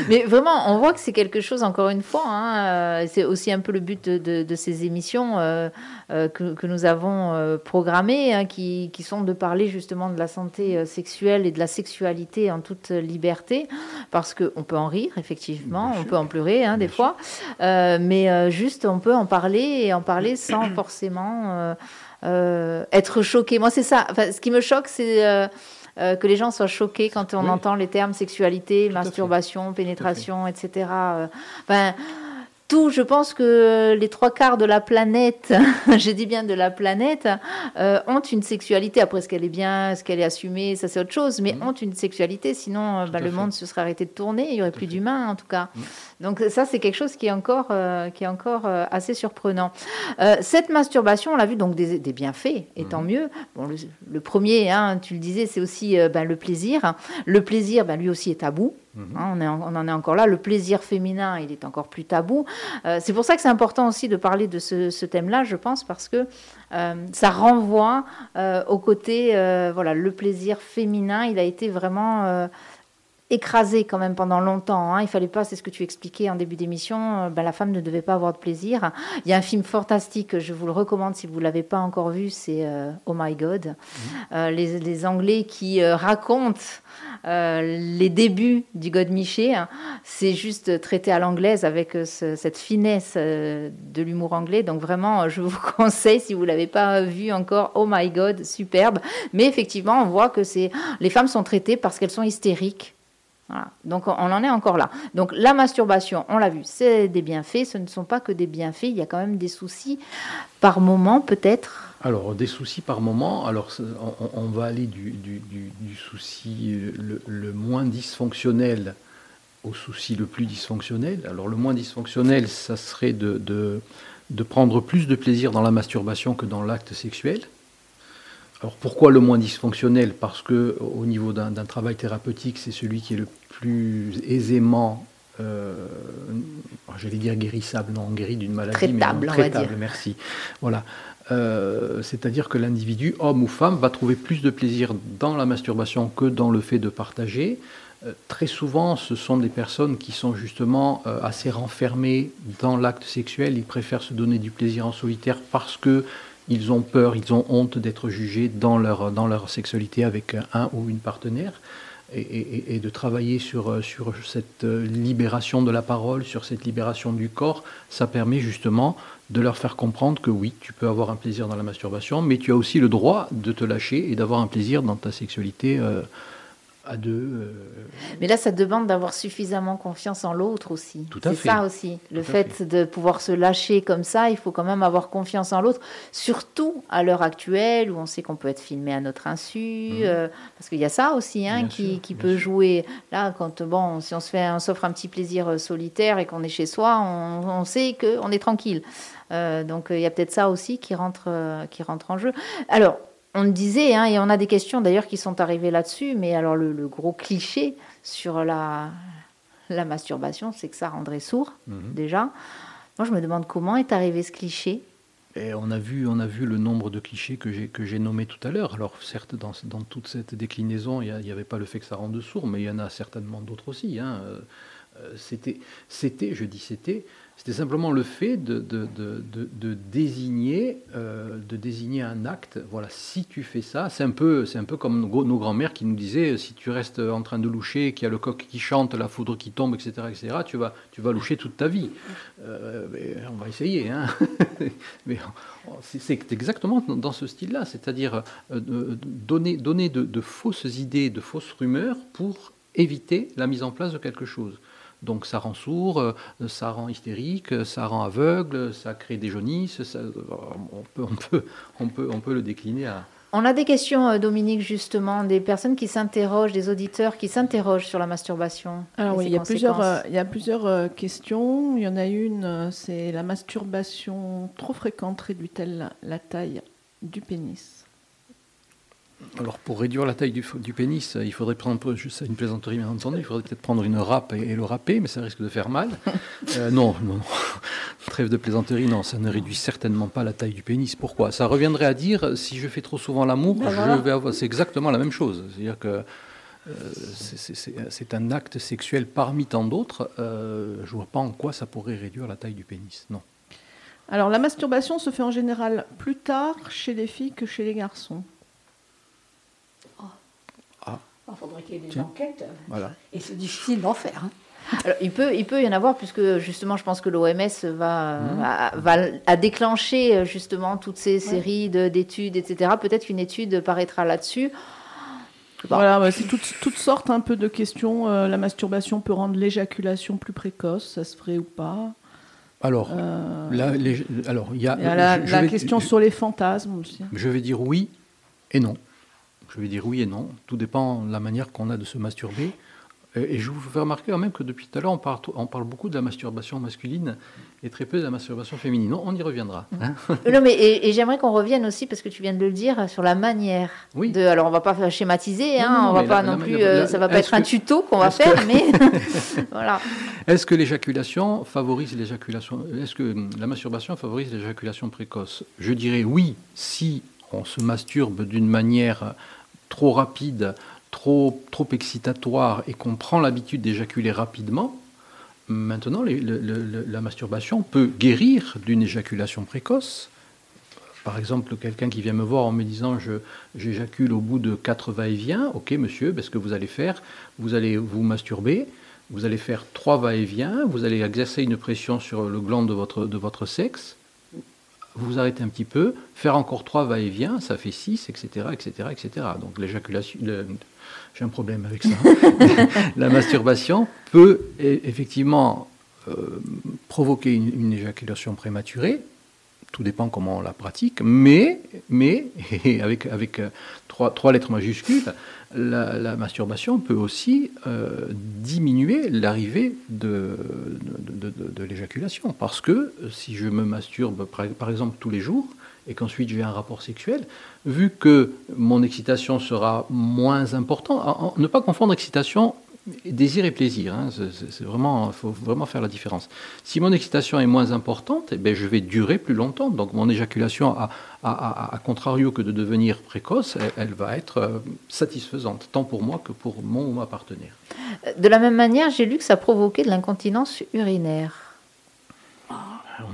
Mais vraiment, on voit que c'est quelque chose, encore une fois, hein, euh, c'est aussi un peu le but de, de- de ces émissions euh, euh, que, que nous avons euh, programmées, hein, qui, qui sont de parler justement de la santé sexuelle et de la sexualité en toute liberté, parce qu'on peut en rire, effectivement, Bien on sûr. peut en pleurer, hein, des Bien fois, mais juste on peut en parler et en parler sans forcément être choqué. Moi, c'est ça. Enfin, ce qui me choque, c'est euh, que les gens soient choqués quand on Oui. entend les termes sexualité, Tout masturbation, pénétration, etc. Enfin, tout, je pense que les trois quarts de la planète, je dis bien de la planète, euh, ont une sexualité. Après, est-ce qu'elle est bien, est-ce qu'elle est assumée, ça c'est autre chose, mais Mhm. ont une sexualité. Sinon, bah, le fait. monde se serait arrêté de tourner, il y aurait Tout plus d'humains en tout cas. Mhm. Donc ça, c'est quelque chose qui est encore, euh, qui est encore euh, assez surprenant. Cette masturbation, on l'a vu, donc des, des bienfaits, et tant mieux. Bon, le, le premier, hein, tu le disais, c'est aussi ben, le plaisir. Le plaisir, ben, lui aussi est tabou. Mhm. Hein, on, en, est encore là. Le plaisir féminin, il est encore plus tabou. Euh, c'est pour ça que c'est important aussi de parler de ce, thème-là, je pense, parce que euh, ça renvoie euh, au côté, voilà, le plaisir féminin, il a été vraiment euh, écrasé quand même pendant longtemps. Hein. Il fallait pas, c'est ce que tu expliquais en début d'émission, ben, la femme ne devait pas avoir de plaisir. Il y a un film fantastique, je vous le recommande si vous l'avez pas encore vu, c'est euh, Oh My God. Euh, les, les Anglais qui euh, racontent les débuts du God Miché. hein. C'est juste traité à l'anglaise avec ce- cette finesse de l'humour anglais. Donc vraiment, je vous conseille, si vous l'avez pas vu encore, Oh My God, superbe. Mais effectivement, on voit que c'est les femmes sont traitées parce qu'elles sont hystériques. Donc on en est encore là. Donc la masturbation, on l'a vu, c'est des bienfaits. Ce ne sont pas que des bienfaits. Il y a quand même des soucis par moment, peut-être. Alors, des soucis par moment. Alors, on, va aller du, souci euh, le, moins dysfonctionnel au souci le plus dysfonctionnel. Alors, le moins dysfonctionnel, ça serait de prendre plus de plaisir dans la masturbation que dans l'acte sexuel. Alors, pourquoi le moins dysfonctionnel? Parce que au niveau d'un travail thérapeutique, c'est celui qui est le plus aisément, euh, j'allais dire guérissable, non, on guérit d'une maladie, mais non, Traitable, on va traitable, dire. merci. Voilà. Euh, C'est-à-dire que l'individu, homme ou femme, va trouver plus de plaisir dans la masturbation que dans le fait de partager. Euh, très souvent, ce sont des personnes qui sont justement euh, assez renfermées dans l'acte sexuel. Ils préfèrent se donner du plaisir en solitaire parce que ils ont peur, ils ont honte d'être jugés dans leur, dans leur sexualité avec un ou une partenaire. Et, de travailler sur, sur cette libération de la parole, sur cette libération du corps, ça permet justement de leur faire comprendre que oui, tu peux avoir un plaisir dans la masturbation, mais tu as aussi le droit de te lâcher et d'avoir un plaisir dans ta sexualité euh, à deux. euh, Mais là, ça demande d'avoir suffisamment confiance en l'autre aussi. Tout à C'est fait. ça aussi. Le Tout fait, de pouvoir se lâcher comme ça, il faut quand même avoir confiance en l'autre. Surtout à l'heure actuelle où on sait qu'on peut être filmé à notre insu. euh, parce qu'il y a ça aussi hein, Mhm. Qui, sûr, qui bien peut sûr. jouer. Là, quand bon, si on se fait, on s'offre un petit plaisir euh, solitaire et qu'on est chez soi, on, on sait qu'on est tranquille. Euh, donc il y a peut-être ça aussi qui rentre, qui rentre en jeu. Alors, on le disait, hein, et on a des questions d'ailleurs qui sont arrivées là-dessus, mais alors le, le gros cliché sur la, la masturbation, c'est que ça rendrait sourd, Mhm. déjà. Moi, je me demande comment est arrivé ce cliché. Et on a vu, on a vu le nombre de clichés que j'ai que j'ai nommés tout à l'heure. Alors certes, dans, dans toute cette déclinaison, il n'y avait pas le fait que ça rende sourd, mais il y en a certainement d'autres aussi. hein. Euh, C'était, c'était, je dis c'était, c'était simplement le fait euh, de désigner un acte. Voilà, si tu fais ça, c'est un peu, comme nos, grands-mères qui nous disaient, si tu restes en train de loucher, qu'il y a le coq qui chante, la foudre qui tombe, etc., etc., tu vas, loucher toute ta vie. Euh, on va essayer, hein. mais c'est exactement dans- ce style-là, c'est-à-dire euh, donner, de fausses idées, de fausses rumeurs pour éviter la mise en place de quelque chose. Donc ça rend sourd, euh, ça rend hystérique, ça rend aveugle, ça crée des jaunisses, ça- on, peut, on, peut, on, peut, on peut le décliner à... On a des questions, euh, Dominique, justement, des personnes qui s'interrogent, des auditeurs qui s'interrogent sur la masturbation. Alors oui, il y a plusieurs, euh, il y a plusieurs euh, questions. Il y en a une, euh, c'est la masturbation trop fréquente réduit-elle la taille du pénis? Alors pour réduire la taille du, du pénis, il faudrait prendre, sais, une plaisanterie bien entendu, il faudrait peut-être prendre une râpe et, et le râper, mais ça risque de faire mal. Euh, non, non, non. trêve de plaisanterie, non, ça ne réduit certainement pas la taille du pénis. Pourquoi? Ça reviendrait à dire, si je fais trop souvent l'amour, Ben je vais avoir... C'est exactement la même chose. C'est-à-dire que euh, c'est un acte sexuel parmi tant d'autres. Euh, je vois pas en quoi ça pourrait réduire la taille du pénis. Non. Alors la masturbation se fait en général plus tard chez les filles que chez les garçons. Il faudrait qu'il y ait des Tiens. enquêtes. Voilà. Et c'est difficile d'en faire. hein. Alors, il, peut, il peut y en avoir, puisque justement, je pense que l'OMS va, Mmh. a, va a déclenché justement toutes ces séries de- d'études, etc. Peut-être qu'une étude paraîtra là-dessus. Voilà, c'est toutes, toutes sortes un peu de questions. Euh, la masturbation peut rendre l'éjaculation plus précoce, ça se ferait ou pas? Alors, Euh, là, les- alors il y a, Il y a la, je- je la vais- question je- sur les fantasmes aussi. Je vais dire oui et non. Je vais dire oui et non. Tout dépend de la manière qu'on a de se masturber. Et je vous fais remarquer quand même que depuis tout à l'heure, on parle, on parle beaucoup de la masturbation masculine et très peu de la masturbation féminine. Non, on y reviendra. hein. Non, mais et, et j'aimerais qu'on revienne aussi, parce que tu viens de le dire, sur la manière. Oui. De, alors, on va pas faire schématiser, Non, hein, non, on va pas la- non la plus, euh, la- ça va pas être un tuto qu'on va faire, que- mais voilà. Est-ce que l'éjaculation favorise l'éjaculation Est-ce que la masturbation favorise l'éjaculation précoce? Je dirais oui si on se masturbe d'une manière trop rapide, trop, trop excitatoire et qu'on prend l'habitude d'éjaculer rapidement. Maintenant, la masturbation peut guérir d'une éjaculation précoce. Par exemple, quelqu'un qui vient me voir en me disant j'éjacule au bout de quatre va-et-vient. Ok, monsieur, ben, ce que vous allez faire, vous allez vous masturber, vous allez faire trois va-et-vient, vous allez exercer une pression sur le gland de votre, de votre sexe, vous arrêtez un petit peu, faire encore trois va-et-vient, ça fait six, etc., etc., etc. Donc l'éjaculation, j'ai un problème avec ça. la masturbation peut effectivement euh, provoquer une éjaculation prématurée. Tout dépend comment on la pratique, mais, mais et avec, avec euh, trois, trois lettres majuscules, la, masturbation peut aussi euh, diminuer l'arrivée de, de, l'éjaculation. Parce que euh, si je me masturbe, par, par exemple, tous les jours, et qu'ensuite j'ai un rapport sexuel, vu que mon excitation sera moins importante, ne pas confondre excitation, désir et plaisir, hein, c'est- vraiment, faut vraiment faire la différence. Si mon excitation est moins importante, eh ben, je vais durer plus longtemps. Donc mon éjaculation, à, contrario que de devenir précoce, elle, elle va être euh, satisfaisante, tant pour moi que pour mon ou ma partenaire. De la même manière, j'ai lu que ça provoquait de l'incontinence urinaire.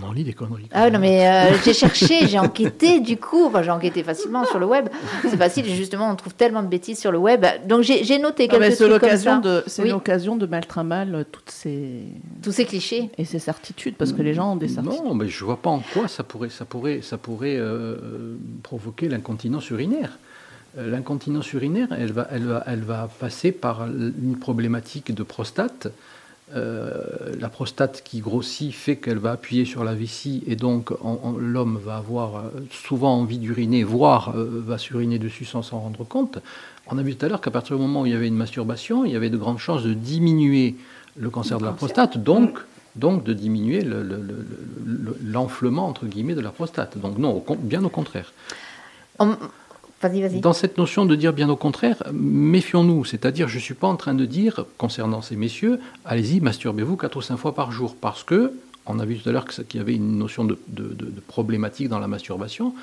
On en lit des conneries. Ah non, mais euh, j'ai cherché, j'ai enquêté du coup, enfin j'ai enquêté facilement sur le web. C'est facile, justement, on trouve tellement de bêtises sur le web. Donc j'ai noté Ah, mais quelques c'est trucs comme l'occasion ça. de, c'est Oui. l'occasion de mettre à mal toutes ces Tous ces clichés. et ces certitudes parce que les gens ont des certitudes. Non, mais je vois pas en quoi ça pourrait, ça pourrait, ça pourrait euh, provoquer l'incontinence urinaire. Euh, L'incontinence urinaire, elle va, elle, va, elle va passer par une problématique de prostate. Euh, la prostate qui grossit fait qu'elle va appuyer sur la vessie et donc l'homme va avoir euh, souvent envie d'uriner, voire euh, va s'uriner dessus sans s'en rendre compte. On a vu tout à l'heure qu'à partir du moment où il y avait une masturbation, il y avait de grandes chances de diminuer le cancer de la prostate, donc, de diminuer le- le- le- le- le- l'enflement entre guillemets de la prostate. Donc non, bien au contraire. On- Dans cette notion de dire bien au contraire, méfions-nous. C'est-à-dire, je ne suis pas en train de dire, concernant ces messieurs, allez-y, masturbez-vous quatre ou cinq fois par jour. Parce que, on a vu tout à l'heure qu'il y avait une notion de, problématique dans la masturbation.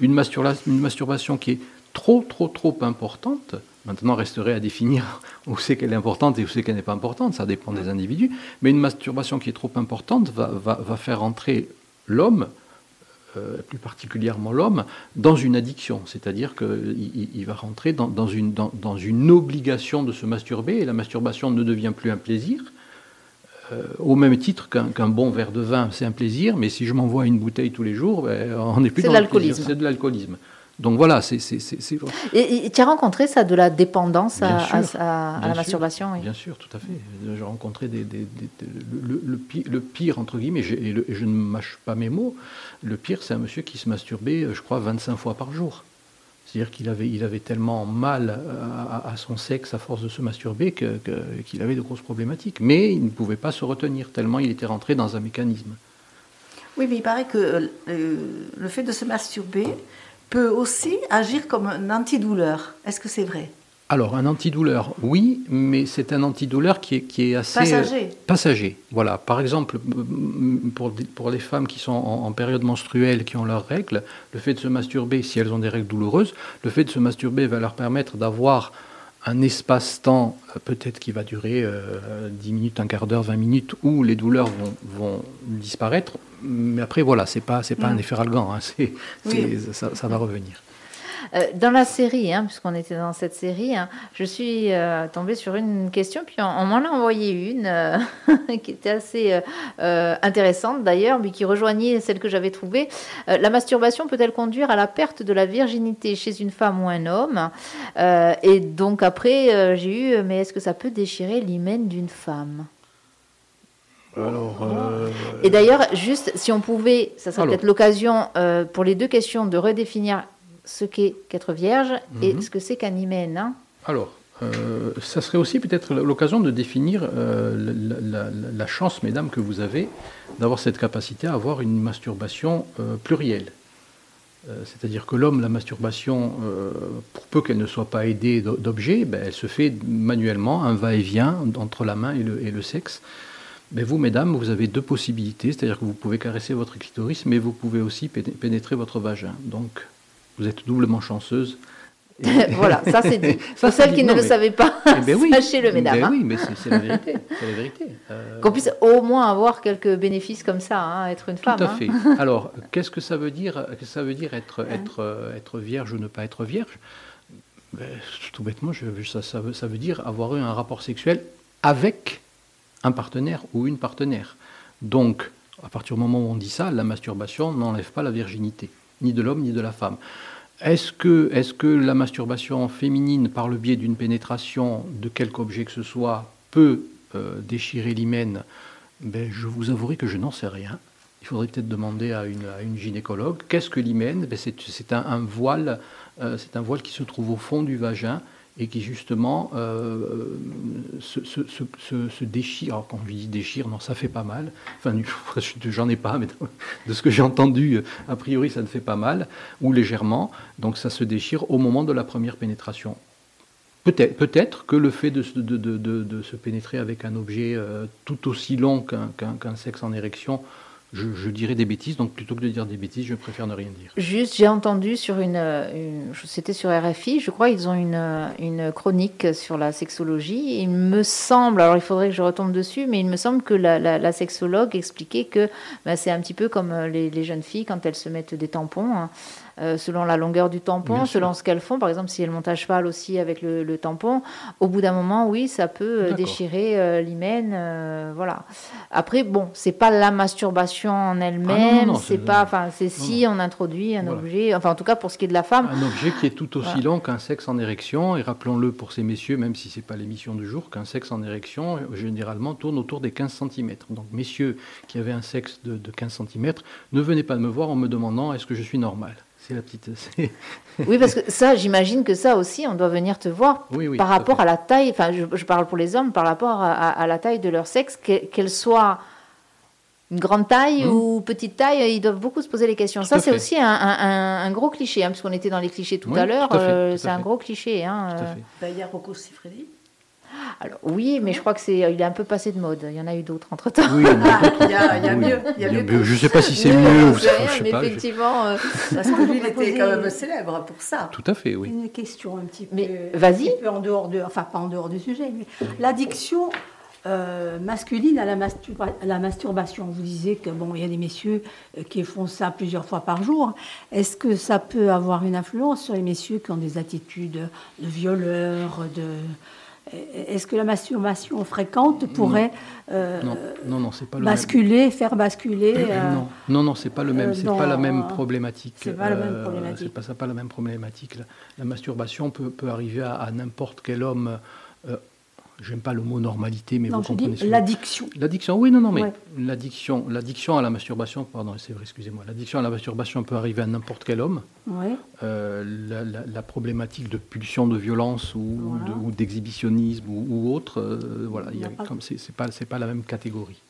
Une, masturba- une masturbation qui est trop, trop, trop importante, maintenant resterait à définir où c'est qu'elle est importante et où c'est qu'elle n'est pas importante, ça dépend des individus, mais une masturbation qui est trop importante va faire entrer l'homme euh, plus particulièrement l'homme, dans une addiction. C'est-à-dire qu'il il- il va rentrer dans, dans une, dans- dans une obligation de se masturber, et la masturbation ne devient plus un plaisir. Euh, au même titre qu'un bon verre de vin, c'est un plaisir, mais si je m'envoie une bouteille tous les jours, ben, on n'est plus dans l'alcoolisme. C'est de l'alcoolisme. Donc voilà, c'est... c'est- c'est- c'est- Et, et tu as rencontré ça de la dépendance à, Bien à- sûr, à- à bien la sûr, masturbation oui. Bien sûr, tout à fait. J'ai rencontré des, des- des- des- le, le pi- le pire, entre guillemets, et, le- et je ne mâche pas mes mots, le pire, c'est un monsieur qui se masturbait, euh, je crois, 25 fois par jour. C'est-à-dire qu'il avait, il avait tellement mal à, à- son sexe à force de se masturber que- que- qu'il avait de grosses problématiques. Mais il ne pouvait pas se retenir, tellement il était rentré dans un mécanisme. Oui, mais il paraît que euh, le fait de se masturber peut aussi agir comme un antidouleur. Est-ce que c'est vrai? Alors, un antidouleur, oui, mais c'est un antidouleur qui est, qui est assez... euh, Passager. passager. Voilà. Par exemple, pour, pour les femmes qui sont en, en période menstruelle, qui ont leurs règles, le fait de se masturber, si elles ont des règles douloureuses, le fait de se masturber va leur permettre d'avoir un espace-temps, euh, peut-être qui va durer euh, 10 minutes, un quart d'heure, 20 minutes, où les douleurs vont, vont disparaître. Mais après, voilà, c'est pas, c'est pas un effet ralgan, hein, Oui. ça va revenir. Euh, dans la série, hein, puisqu'on était dans cette série, hein, je suis euh, tombée sur une question, puis on, on m'en a envoyé une euh, qui était assez intéressante d'ailleurs, mais qui rejoignait celle que j'avais trouvée. La masturbation peut-elle conduire à la perte de la virginité chez une femme ou un homme? Et donc après, j'ai eu, mais est-ce que ça peut déchirer l'hymen d'une femme? Alors, euh, Et d'ailleurs, juste si on pouvait, ça serait peut-être l'occasion euh, pour les deux questions de redéfinir ce qu'est qu'être vierge et Mhm. ce que c'est qu'un hymen. hein. Alors, euh, ça serait aussi peut-être l'occasion de définir euh, la, la- la- la chance, mesdames, que vous avez d'avoir cette capacité à avoir une masturbation euh, plurielle. C'est-à-dire que l'homme, la masturbation, pour peu qu'elle ne soit pas aidée d'o- d'objets, ben, elle se fait manuellement, un va-et-vient entre la main et le, et le sexe. Ben, vous, mesdames, vous avez deux possibilités, c'est-à-dire que vous pouvez caresser votre clitoris, mais vous pouvez aussi péné- pénétrer votre vagin. Donc, vous êtes doublement chanceuse. Voilà, ça c'est dit. Ça, Pour celles dit. qui ne le savaient pas, eh ben oui. sachez-le, mesdames. Ben hein. oui, mais c'est la vérité. La vérité. Euh, Qu'on puisse au moins avoir quelques bénéfices comme ça, hein, être une tout femme. à hein. fait. Alors, qu'est-ce que ça veut dire que ça veut dire être, être, euh, être vierge ou ne pas être vierge? Ben, Tout bêtement, je- ça, ça veut, ça veut dire avoir eu un rapport sexuel avec un partenaire ou une partenaire. Donc, à partir du moment où on dit ça, la masturbation n'enlève pas la virginité, ni de l'homme ni de la femme. Est-ce que, la masturbation féminine, par le biais d'une pénétration de quelque objet que ce soit, peut euh, déchirer l'hymen? Ben, Je vous avouerai que je n'en sais rien. Il faudrait peut-être demander à une, gynécologue. Qu'est-ce que l'hymen? Ben, C'est un, euh, c'est un voile qui se trouve au fond du vagin et qui justement euh, se, déchire. Alors quand je dis déchire, non, ça fait pas mal. Enfin, j'en ai pas, mais de ce que j'ai entendu, a priori, ça ne fait pas mal, ou légèrement. Donc ça se déchire au moment de la première pénétration. Peut-être que le fait de, se- pénétrer avec un objet euh, tout aussi long qu'un sexe en érection, je, dirais des bêtises. Donc plutôt que de dire des bêtises, je préfère ne rien dire. Juste, j'ai entendu sur une, une- c'était sur RFI, je crois, ils ont une, une chronique sur la sexologie. Il me semble, alors il faudrait que je retombe dessus, mais il me semble que la, sexologue expliquait que bah, c'est un petit peu comme euh, les, les jeunes filles quand elles se mettent des tampons. hein. Euh, selon la longueur du tampon, Bien sûr. selon ce qu'elles font. Par exemple, si elles montent à cheval aussi avec le, le tampon, au bout d'un moment, oui, ça peut euh, déchirer euh, l'hymen. euh, voilà. Après, bon, c'est pas la masturbation en Ah elle-même, c'est c'est- pas, enfin, c'est si on introduit un Voilà. objet, enfin, en tout cas pour ce qui est de la femme. Un objet qui est tout aussi Voilà. long qu'un sexe en érection, et rappelons-le pour ces messieurs, même si ce n'est pas l'émission du jour, qu'un sexe en érection, généralement, tourne autour des 15 cm. Donc, messieurs qui avaient un sexe de, de 15 cm, ne venez pas me voir en me demandant est-ce que je suis normal? C'est la petite. Oui, parce que ça, j'imagine que ça aussi, on doit venir te voir Oui, oui, par à rapport fait. à la taille, enfin, je, je parle pour les hommes, par rapport à, à- à la taille de leur sexe, que- qu'elle soit Une grande taille Mm. ou petite taille, ils doivent beaucoup se poser les questions. Tout Ça, c'est aussi un, un- un- un gros cliché, hein, puisqu'on était dans les clichés tout Oui, à l'heure. euh, c'est un gros cliché. Hein, euh. fait. Il y a Rocco Siffredi. Alors, oui, mais je crois que c'est, il est un peu passé de mode. Il y en a eu d'autres entre temps. Oui, il y en a d'autres. Il y a, il y a Oui. mieux. Il y a mieux. Je ne sais pas si c'est mieux ou je sais mais sais pas. effectivement. euh, Parce que lui, il était quand même célèbre pour ça. Tout à fait, oui. Une question un petit peu, Mais vas-y. petit peu en dehors de, enfin pas en dehors du sujet, mais l'addiction euh, masculine à la, masturba- à la masturbation. Vous disiez que bon, il y a des messieurs euh, qui font ça plusieurs fois par jour. Est-ce que ça peut avoir une influence sur les messieurs qui ont des attitudes de violeurs, de est-ce que la masturbation fréquente pourrait euh, Non, non, non, pas le même. basculer, faire basculer euh, Non, non, non, c'est pas le même, euh, c'est pas la même problématique. c'est pas la même Euh, problématique. Pas, c'est pas la même problématique. La, la masturbation peut, peut arriver à, à n'importe quel homme. J'aime pas le mot normalité, mais Non, vous je comprenez. l'addiction. L'addiction, oui, non, non, mais Ouais. l'addiction, l'addiction à la masturbation, pardon, c'est vrai, excusez-moi. L'addiction à la masturbation peut arriver à n'importe quel homme. Ouais. Euh, la, la- la problématique de pulsion de violence ou, de- d'exhibitionnisme ou, autre, euh, voilà, il y a pas- comme c'est pas c'est pas la même catégorie.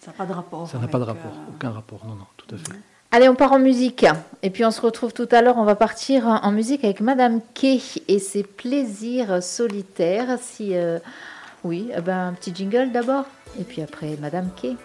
Ça n'a pas de rapport. Ça n'a pas de rapport, euh, aucun rapport, non, non, tout à fait. Allez, on part en musique. Et puis on se retrouve tout à l'heure. On va partir en musique avec Madame Kay et ses plaisirs solitaires. Si, euh, oui, eh ben, un petit jingle d'abord. Et puis après, Madame Kay.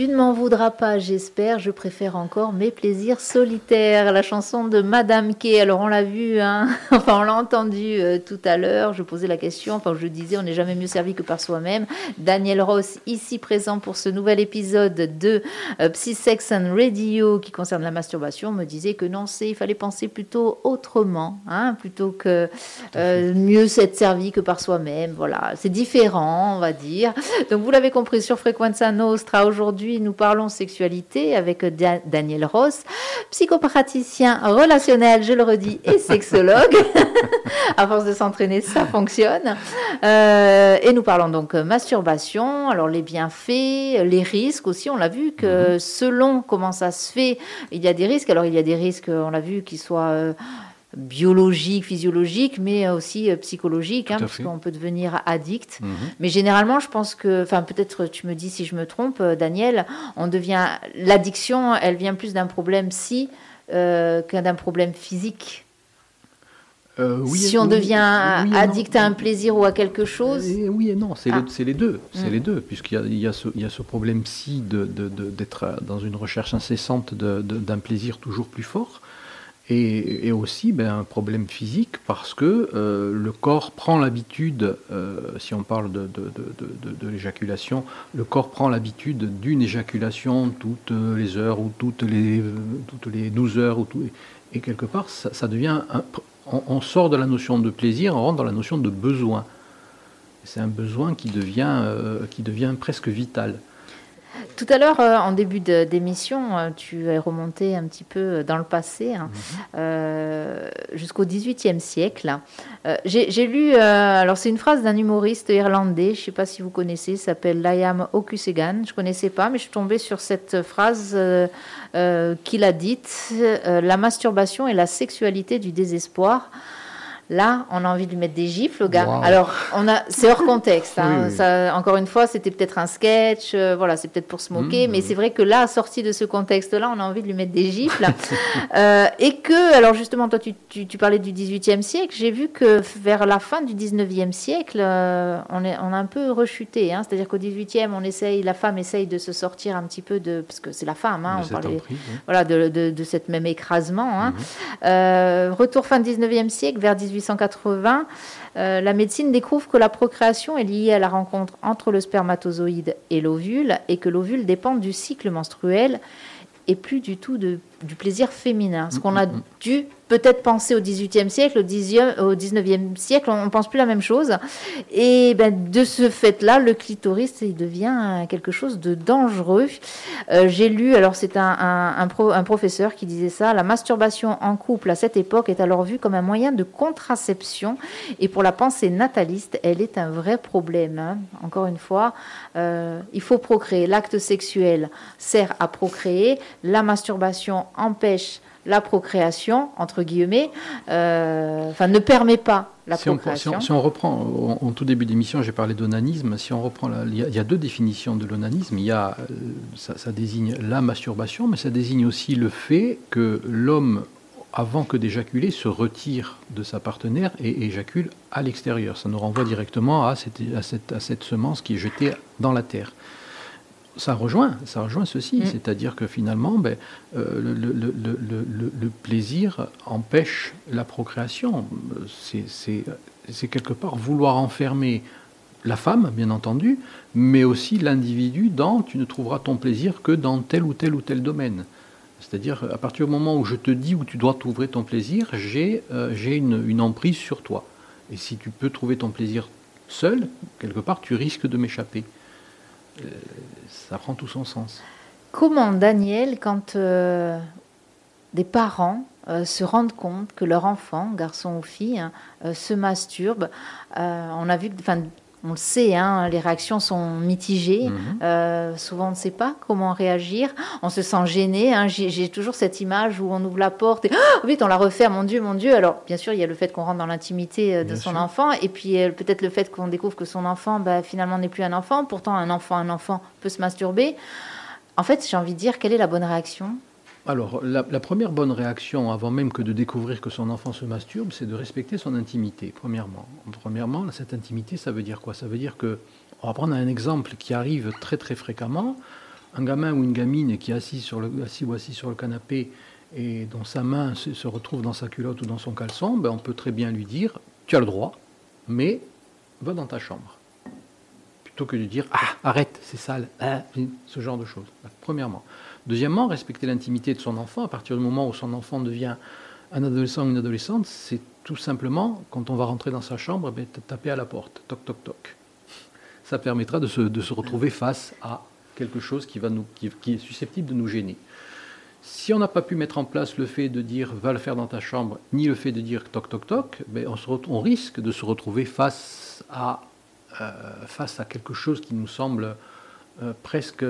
Tu ne m'en voudras pas, j'espère. Je préfère encore mes plaisirs solitaires. La chanson de Madame Kay. Alors, on l'a vu, hein enfin, on l'a entendu euh, tout à l'heure. Je posais la question. Enfin, je disais, on n'est jamais mieux servi que par soi-même. Daniel Ross, ici présent pour ce nouvel épisode de euh, Psy Sex and Radio qui concerne la masturbation, me disait que non, c'est, il fallait penser plutôt autrement, hein, plutôt que euh, mieux s'être servi que par soi-même. Voilà, c'est différent, on va dire. Donc, vous l'avez compris sur Frequenza Nostra aujourd'hui nous parlons sexualité avec Da- Daniel Ross, psychopraticien relationnel, je le redis, et sexologue. à force de s'entraîner, ça fonctionne. Euh, et nous parlons donc euh, masturbation, alors les bienfaits, les risques aussi. On l'a vu que selon comment ça se fait, il y a des risques. Alors il y a des risques, on l'a vu, qui soient euh, biologiques, physiologiques, mais aussi euh, psychologiques, hein, parce qu'on peut devenir addict. Mhm. Mais généralement, je pense que, enfin, peut-être tu me dis si je me trompe, Daniel, on devient l'addiction, elle vient plus d'un problème psy euh, que d'un problème physique. Euh, oui si on oui- devient oui addict non. à un plaisir ou à quelque chose, Et oui et non, c'est Ah. les, les deux, c'est Mm. les deux, puisqu'il y a, y ce, il y a ce problème si de, de- de- d'être euh, dans une recherche incessante d'un plaisir toujours plus fort, et, et aussi ben, un problème physique parce que euh, le corps prend l'habitude, euh, si on parle de l'éjaculation, le corps prend l'habitude d'une éjaculation toutes les heures ou toutes les, toutes les 12 heures, ou tout, et quelque part ça, ça devient, un- on, sort de la notion de plaisir, on rentre dans la notion de besoin. C'est un besoin qui devient, euh, qui devient presque vital. Tout à l'heure, euh, en début d'émission, euh, tu es remonté un petit peu dans le passé, hein, euh, jusqu'au XVIIIe siècle. Euh, J'ai lu, euh, alors c'est une phrase d'un humoriste irlandais, je ne sais pas si vous connaissez, il s'appelle Liam O'Cusegan. Je ne connaissais pas, mais je suis tombée sur cette phrase euh, euh, qu'il a dite euh, La masturbation et la sexualité du désespoir. Là, on a envie de lui mettre des gifles, au gars. Wow. Alors, on a, c'est hors contexte. hein. Oui, oui. Ça, encore une fois, c'était peut-être un sketch. euh, voilà, c'est peut-être pour se moquer, Mhm. mais c'est vrai que là, sorti de ce contexte-là, on a envie de lui mettre des gifles. Euh, et que, alors justement, toi, tu, tu- tu parlais du XVIIIe siècle. J'ai vu que vers la fin du XIXe siècle, euh, on, est, on a un peu rechuté. hein. C'est-à-dire qu'au XVIIIe, on essaye, la femme essaye de se sortir un petit peu de, parce que c'est la femme. hein, on parlait- voilà, de, de, même écrasement. Euh, retour fin 19e siècle, vers 1880, euh, la médecine découvre que la procréation est liée à la rencontre entre le spermatozoïde et l'ovule et que l'ovule dépend du cycle menstruel et plus du tout de, du plaisir féminin. Ce qu'on a Mhm. dû peut-être penser au 18e siècle, au 10e, au 19e siècle, on ne pense plus la même chose. Et ben, de ce fait-là, le clitoris il devient quelque chose de dangereux. Euh, J'ai lu, alors c'est un, un- un pro- un professeur qui disait ça, la masturbation en couple à cette époque est alors vue comme un moyen de contraception et pour la pensée nataliste, elle est un vrai problème. hein. Encore une fois, euh, il faut procréer. L'acte sexuel sert à procréer. La masturbation empêche la procréation, entre guillemets, euh, enfin ne permet pas la si, on, si, procréation. on, si on reprend, en, tout début d'émission, j'ai parlé d'onanisme. Si on reprend, la- il y, a, il y a deux définitions de l'onanisme. Il y a, euh, ça, ça désigne la masturbation, mais ça désigne aussi le fait que l'homme, avant que d'éjaculer, se retire de sa partenaire et éjacule à l'extérieur. Ça nous renvoie directement à cette, à cette, à cette semence qui est jetée dans la terre. Ça rejoint, ça rejoint ceci, Mm. c'est-à-dire que finalement, ben, euh, le, le- le- le- le- le plaisir empêche la procréation. C'est- quelque part vouloir enfermer la femme, bien entendu, mais aussi l'individu dans tu ne trouveras ton plaisir que dans tel ou tel ou tel domaine. C'est-à-dire, à partir du moment où je te dis où tu dois trouver ton plaisir, j'ai euh, une emprise sur toi. Et si tu peux trouver ton plaisir seul, quelque part, tu risques de m'échapper. Euh, ça prend tout son sens. Comment, Daniel, quand euh, des parents euh, se rendent compte que leur enfant, garçon ou fille, hein, se masturbe, on a vu, enfin, on le sait, hein, les réactions sont mitigées. Mhm. Euh, souvent, on ne sait pas comment réagir. On se sent gêné. hein. J'ai toujours cette image où on ouvre la porte et Ah, vite on la referme. Mon Dieu, mon Dieu. Alors, bien sûr, il y a le fait qu'on rentre dans l'intimité euh, de Bien son sûr. enfant, et puis euh, peut-être le fait qu'on découvre que son enfant, bah, finalement, n'est plus un enfant. Pourtant, un enfant, un enfant peut se masturber. En fait, j'ai envie de dire, quelle est la bonne réaction? Alors, la, première bonne réaction, avant même que de découvrir que son enfant se masturbe, c'est de respecter son intimité, premièrement. Premièrement, cette intimité, ça veut dire quoi? Ça veut dire que, on va prendre un exemple qui arrive très très fréquemment. un gamin ou une gamine qui est assis, sur le, assis ou assis sur le canapé et dont sa main se, retrouve dans sa culotte ou dans son caleçon, ben, on peut très bien lui dire Tu as le droit, mais va dans ta chambre. Plutôt que de dire Ah, arrête, c'est sale, ah, ce genre de choses. Premièrement. Deuxièmement, respecter l'intimité de son enfant. À partir du moment où son enfant devient un adolescent ou une adolescente, c'est tout simplement, quand on va rentrer dans sa chambre, ben, taper à la porte, toc, toc, toc. Ça permettra de se, retrouver face à quelque chose qui, va nous, qui, est susceptible de nous gêner. Si on n'a pas pu mettre en place le fait de dire va le faire dans ta chambre, ni le fait de dire toc toc toc, ret- on risque de se retrouver face à, euh, face à quelque chose qui nous semble euh, presque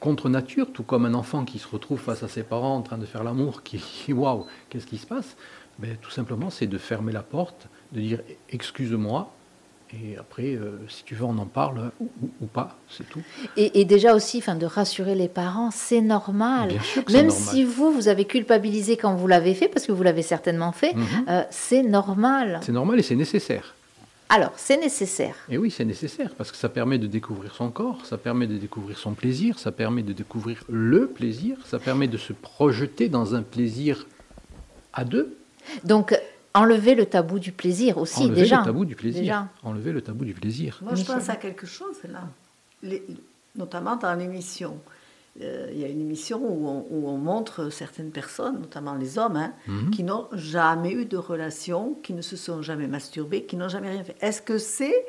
contre nature, tout comme un enfant qui se retrouve face à ses parents en train de faire l'amour, qui waouh, qu'est-ce qui se passe? Ben, Tout simplement, c'est de fermer la porte, de dire excuse-moi, et après, euh, si tu veux, on en parle ou, ou- ou pas, c'est tout. Et, et déjà aussi, enfin, de rassurer les parents, c'est normal. Bien sûr que Même normal. si vous, vous avez culpabilisé quand vous l'avez fait, parce que vous l'avez certainement fait, Mhm. euh, c'est normal. C'est normal et c'est nécessaire. Alors, c'est nécessaire. Et oui, c'est nécessaire parce que ça permet de découvrir son corps, ça permet de découvrir son plaisir, ça permet de découvrir le plaisir, ça permet de se projeter dans un plaisir à deux. Donc, enlever le tabou du plaisir aussi, enlever déjà. le tabou du plaisir. Déjà. Enlever le tabou du plaisir. Moi, je pense à quelque chose là, Les- notamment dans l'émission. Euh, Il y a une émission où on, où on montre certaines personnes, notamment les hommes, hein, Mhm. qui n'ont jamais eu de relation, qui ne se sont jamais masturbés, qui n'ont jamais rien fait. Est-ce que c'est,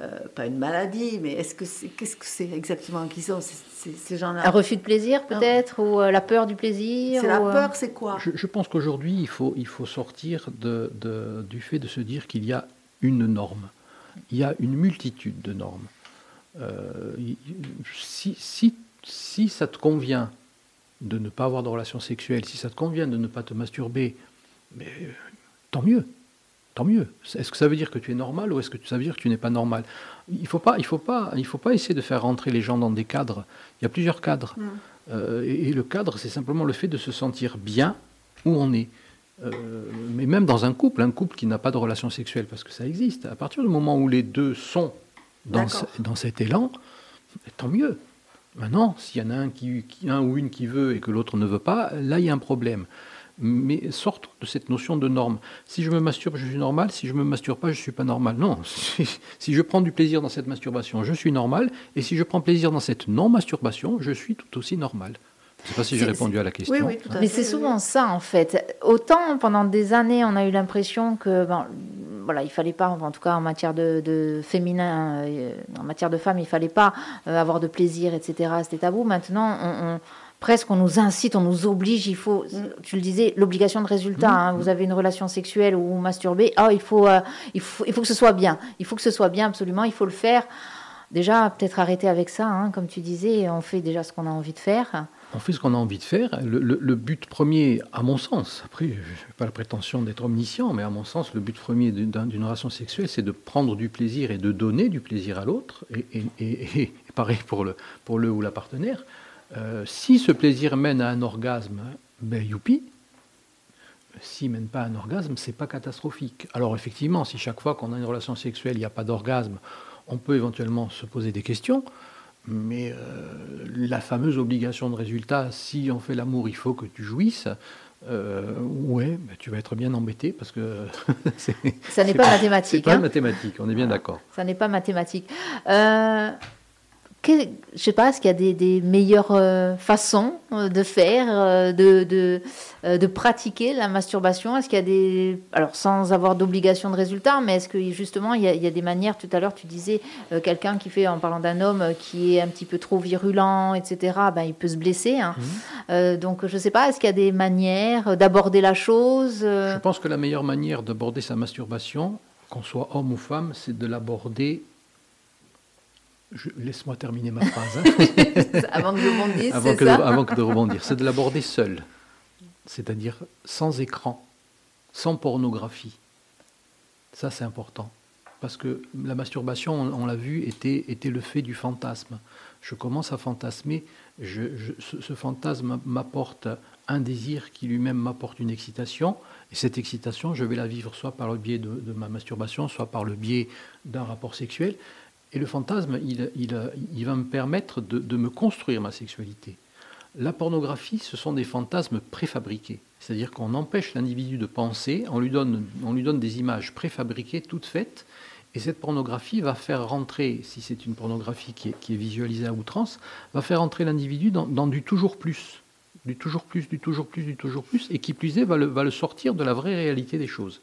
euh, pas une maladie, mais est-ce que c'est, qu'est-ce que c'est exactement qu'ils ont ces, ces- ces gens-là? Un refus de plaisir, peut-être, ou euh, la peur du plaisir. C'est la ou, peur, c'est quoi? Je, je pense qu'aujourd'hui, il faut, il faut sortir de, de- du fait de se dire qu'il y a une norme. Il y a une multitude de normes. Euh, si, si ça te convient de ne pas avoir de relations sexuelles, si ça te convient de ne pas te masturber, mais, euh, tant mieux. Tant mieux. Est-ce que ça veut dire que tu es normal ou est-ce que ça veut dire que tu n'es pas normal? Il ne faut, pas- il faut, pas- il faut pas essayer de faire rentrer les gens dans des cadres. Il y a plusieurs cadres. Euh, et, et le cadre, c'est simplement le fait de se sentir bien où on est. Euh, mais même dans un couple, un couple qui n'a pas de relation sexuelle, parce que ça existe, à partir du moment où les deux sont dans, D'accord. ce- dans cet élan, tant mieux. Maintenant, s'il y en a un, qui, un ou une qui veut et que l'autre ne veut pas, là, il y a un problème. Mais sortons de cette notion de norme. Si je me masturbe, je suis normal. Si je me masturbe pas, je suis pas normal. Non. Si, si je prends du plaisir dans cette masturbation, je suis normal. Et si je prends plaisir dans cette non-masturbation, je suis tout aussi normal. Je ne sais pas si j'ai C'est- répondu à la question. Oui, oui, tout à Mais fait, c'est oui, souvent ça en fait. Autant pendant des années, on a eu l'impression que ben, voilà, il fallait pas, en tout cas en matière de, de féminin, euh, en matière de femme, il fallait pas euh, avoir de plaisir, etc. C'était tabou. Maintenant, on, on- presque on nous incite, on nous oblige. Il faut, tu le disais, l'obligation de résultat. hein. vous avez une relation sexuelle ou vous masturbez, ah, il faut, euh, il faut, il faut que ce soit bien. Il faut que ce soit bien absolument. Il faut le faire. Déjà, peut-être arrêter avec ça, hein, comme tu disais, on fait déjà ce qu'on a envie de faire. On fait ce qu'on a envie de faire. Le, but premier, à mon sens, après, je n'ai pas la prétention d'être omniscient, mais à mon sens, le but premier d'une relation sexuelle, c'est de prendre du plaisir et de donner du plaisir à l'autre. Et, pareil pour le, ou la partenaire. Euh, si ce plaisir mène à un orgasme, ben youpi. S'il mène pas à un orgasme, c'est pas catastrophique. Alors effectivement, si chaque fois qu'on a une relation sexuelle, il n'y a pas d'orgasme, on peut éventuellement se poser des questions. Mais euh, la fameuse obligation de résultat, si on fait l'amour, il faut que tu jouisses. Euh, ouais, tu vas être bien embêté parce que c'est Ça n'est c'est pas c'est mathématique. pas hein. mathématique. On est bien d'accord. Ça n'est pas mathématique. Euh, que- je sais pas, est-ce qu'il y a des, des meilleures euh, façons euh, de faire, euh, de, de, euh, de pratiquer la masturbation? Est-ce qu'il y a des... Alors, sans avoir d'obligation de résultat, mais est-ce que justement, il y, a, il y a des manières, tout à l'heure, tu disais, quelqu'un qui fait, en parlant d'un homme qui est un petit peu trop virulent, etc., ben, il peut se blesser. hein. Euh, donc, je sais pas, est-ce qu'il y a des manières d'aborder la chose Je pense que la meilleure manière d'aborder sa masturbation, qu'on soit homme ou femme, c'est de l'aborder. Laisse-moi terminer ma phrase. hein. Avant que je rebondisse, avant, c'est que de, avant que de rebondir. C'est de l'aborder seul, c'est-à-dire sans écran, sans pornographie. Ça, c'est important. Parce que la masturbation, on, on l'a vu, était, était le fait du fantasme. Je commence à fantasmer, je, je- ce, ce fantasme m'apporte un désir qui lui-même m'apporte une excitation, et cette excitation, je vais la vivre soit par le biais de, de ma masturbation, soit par le biais d'un rapport sexuel. Et le fantasme, il, va me permettre de, me construire ma sexualité. La pornographie, ce sont des fantasmes préfabriqués. C'est-à-dire qu'on empêche l'individu de penser, on lui, donne, des images préfabriquées, toutes faites, et cette pornographie va faire rentrer, si c'est une pornographie qui est, visualisée à outrance, va faire rentrer l'individu dans, du toujours plus, du toujours plus, du toujours plus, du toujours plus, et qui plus est va le sortir de la vraie réalité des choses.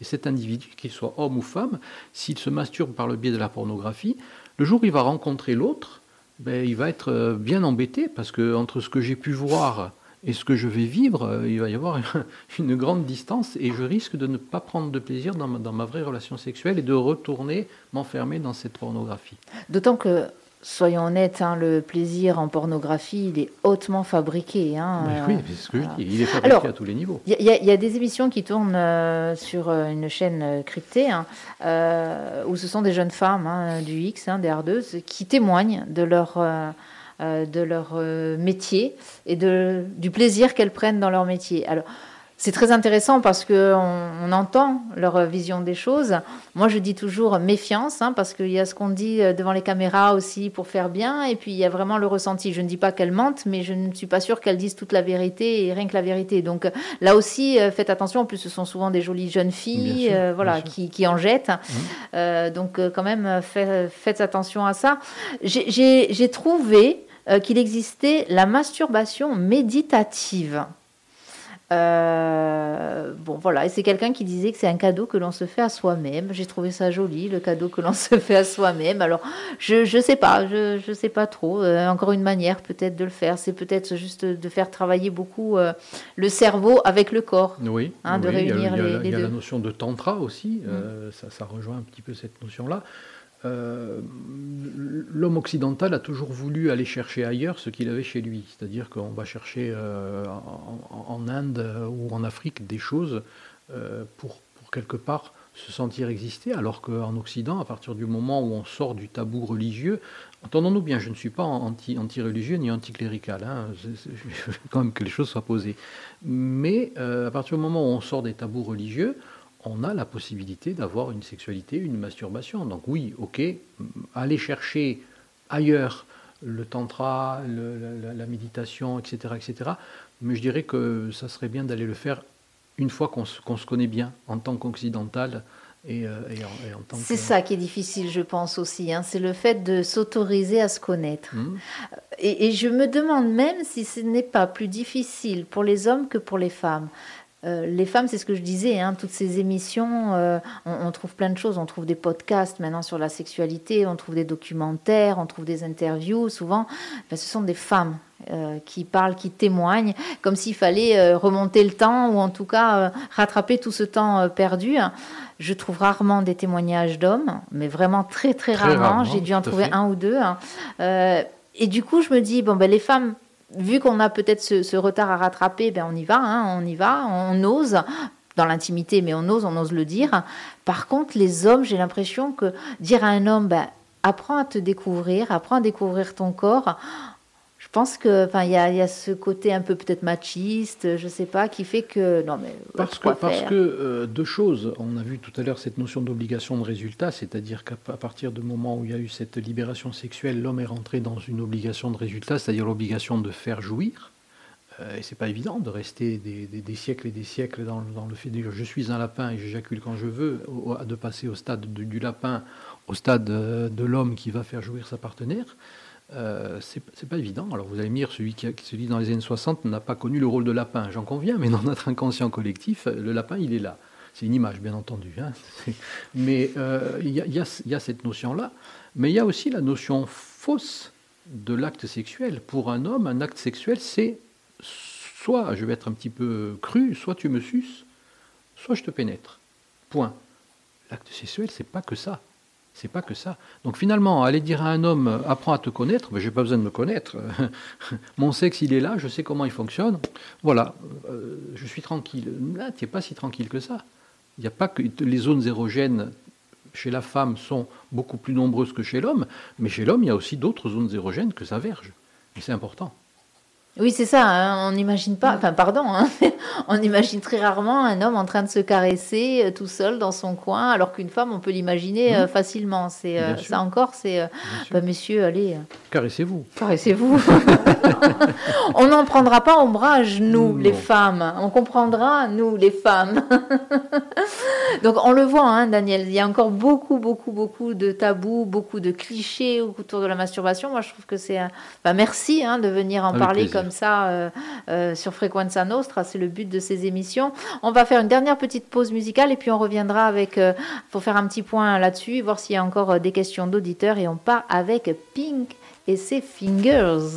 Et cet individu, qu'il soit homme ou femme, s'il se masturbe par le biais de la pornographie, le jour où il va rencontrer l'autre, ben, il va être euh, bien embêté parce que entre ce que j'ai pu voir et ce que je vais vivre, euh, il va y avoir une grande distance et je risque de ne pas prendre de plaisir dans ma, dans ma vraie relation sexuelle et de retourner m'enfermer dans cette pornographie. D'autant que soyons honnêtes, hein, le plaisir en pornographie, il est hautement fabriqué. Hein, Mais oui, c'est ce que je dis. Il est fabriqué Alors, à tous les niveaux. Il y, y, a des émissions qui tournent euh, sur une chaîne euh, cryptée, hein, euh, où ce sont des jeunes femmes du X, des ardeuses, qui témoignent de leur, euh, de leur métier et de, du plaisir qu'elles prennent dans leur métier. Alors, c'est très intéressant parce qu'on on entend leur vision des choses. Moi, je dis toujours méfiance, hein, parce qu'il y a ce qu'on dit devant les caméras aussi pour faire bien, et puis il y a vraiment le ressenti. Je ne dis pas qu'elles mentent, mais je ne suis pas sûre qu'elles disent toute la vérité et rien que la vérité. Donc là aussi, euh, faites attention. En plus, ce sont souvent des jolies jeunes filles, sûr, euh, voilà, qui, qui, en jettent. Mmh. Euh, donc quand même, fait, faites attention à ça. J'ai trouvé qu'il existait la masturbation méditative. Euh, bon, voilà, et c'est quelqu'un qui disait que c'est un cadeau que l'on se fait à soi-même. J'ai trouvé ça joli, le cadeau que l'on se fait à soi-même. Alors, je je sais pas, je je sais pas trop. Euh, encore une manière peut-être de le faire, c'est peut-être juste de faire travailler beaucoup euh, le cerveau avec le corps. Oui. Hein, oui, de réunir il y a, il y a, les, les il y a deux. la notion de tantra aussi. Mmh. ça, ça rejoint un petit peu cette notion-là. Euh, l'homme occidental a toujours voulu aller chercher ailleurs ce qu'il avait chez lui. C'est-à-dire qu'on va chercher euh, en, Inde ou en Afrique des choses euh, pour, quelque part se sentir exister, alors qu'en Occident, à partir du moment où on sort du tabou religieux, entendons-nous bien, je ne suis pas anti-religieux anti ni anticlérical, hein, quand même que les choses soient posées. Mais à partir du moment où on sort des tabous religieux, on a la possibilité d'avoir une sexualité, une masturbation. Donc oui, ok, aller chercher ailleurs le tantra, le, la, la, méditation, etc., etc. Mais je dirais que ça serait bien d'aller le faire une fois qu'on se, qu se, connaît bien en tant qu'occidental. Et, euh, et, en, et en tant c'est que... ça qui est difficile, je pense aussi. Hein. C'est le fait de s'autoriser à se connaître. Mmh. Et, et, je me demande même si ce n'est pas plus difficile pour les hommes que pour les femmes. Euh, les femmes, c'est ce que je disais, hein, toutes ces émissions, euh, on, on, trouve plein de choses. On trouve des podcasts maintenant sur la sexualité, on trouve des documentaires, on trouve des interviews. Souvent, ben, ce sont des femmes euh, qui parlent, qui témoignent, comme s'il fallait remonter le temps ou en tout cas rattraper tout ce temps perdu. Je trouve rarement des témoignages d'hommes, mais vraiment très très, très rarement. rarement J'ai dû en trouver fait. un ou deux. Hein. et du coup, je me dis, bon, ben, les femmes vu qu'on a peut-être ce, retard à rattraper, ben on y va, hein, on y va, on ose dans l'intimité, mais on ose, on ose le dire. Par contre, les hommes, j'ai l'impression que dire à un homme, ben, apprends à te découvrir, apprends à découvrir ton corps. Je pense que, enfin, il y, y, a ce côté un peu peut-être machiste, je sais pas, qui fait que non mais parce que parce que euh, deux choses. On a vu tout à l'heure cette notion d'obligation de résultat, c'est-à-dire qu'à partir du moment où il y a eu cette libération sexuelle, l'homme est rentré dans une obligation de résultat, c'est-à-dire l'obligation de faire jouir. Euh, et c'est pas évident de rester des, des, des, siècles et des siècles dans, dans le fait de dire je suis un lapin et j'éjacule quand je veux, au, de passer au stade de, du lapin, au stade de l'homme qui va faire jouir sa partenaire. Euh, c'est pas évident. Alors vous allez me dire, celui qui, a, celui dans les années 60 n'a pas connu le rôle de lapin, j'en conviens, mais dans notre inconscient collectif, le lapin, il est là. C'est une image, bien entendu. Hein. Mais il euh, y, y, y, a cette notion-là. Mais il y a aussi la notion fausse de l'acte sexuel. Pour un homme, un acte sexuel, c'est soit, je vais être un petit peu cru, soit tu me suces, soit je te pénètre. Point. L'acte sexuel, c'est pas que ça. C'est pas que ça. Donc finalement, aller dire à un homme apprends à te connaître, mais j'ai pas besoin de me connaître. Mon sexe, il est là, je sais comment il fonctionne. Voilà, euh, je suis tranquille. Là, tu n'es pas si tranquille que ça. Il n'y a pas que les zones érogènes chez la femme sont beaucoup plus nombreuses que chez l'homme, mais chez l'homme, il y a aussi d'autres zones érogènes que sa verge. Et c'est important. Oui, c'est ça. hein, On n'imagine pas, enfin, pardon, hein, on imagine très rarement un homme en train de se caresser euh, tout seul dans son coin, alors qu'une femme, on peut l'imaginer euh, facilement. C'est euh, ça encore, c'est, bah, monsieur, allez, Caressez-vous. caressez-vous. on n'en prendra pas ombrage, nous, Non. les femmes. On comprendra, nous, les femmes. Donc, on le voit, hein, Daniel. Il y a encore beaucoup, beaucoup, beaucoup de tabous, beaucoup de clichés autour de la masturbation. Moi, je trouve que c'est. un- bah, merci de venir en Avec parler plaisir. comme ça euh, euh, sur Frequenza Nostra. C'est le but de ces émissions. On va faire une dernière petite pause musicale et puis on reviendra avec. euh, pour faire un petit point là-dessus, voir s'il y a encore euh, des questions d'auditeurs. Et on part avec Pink et ses Fingers.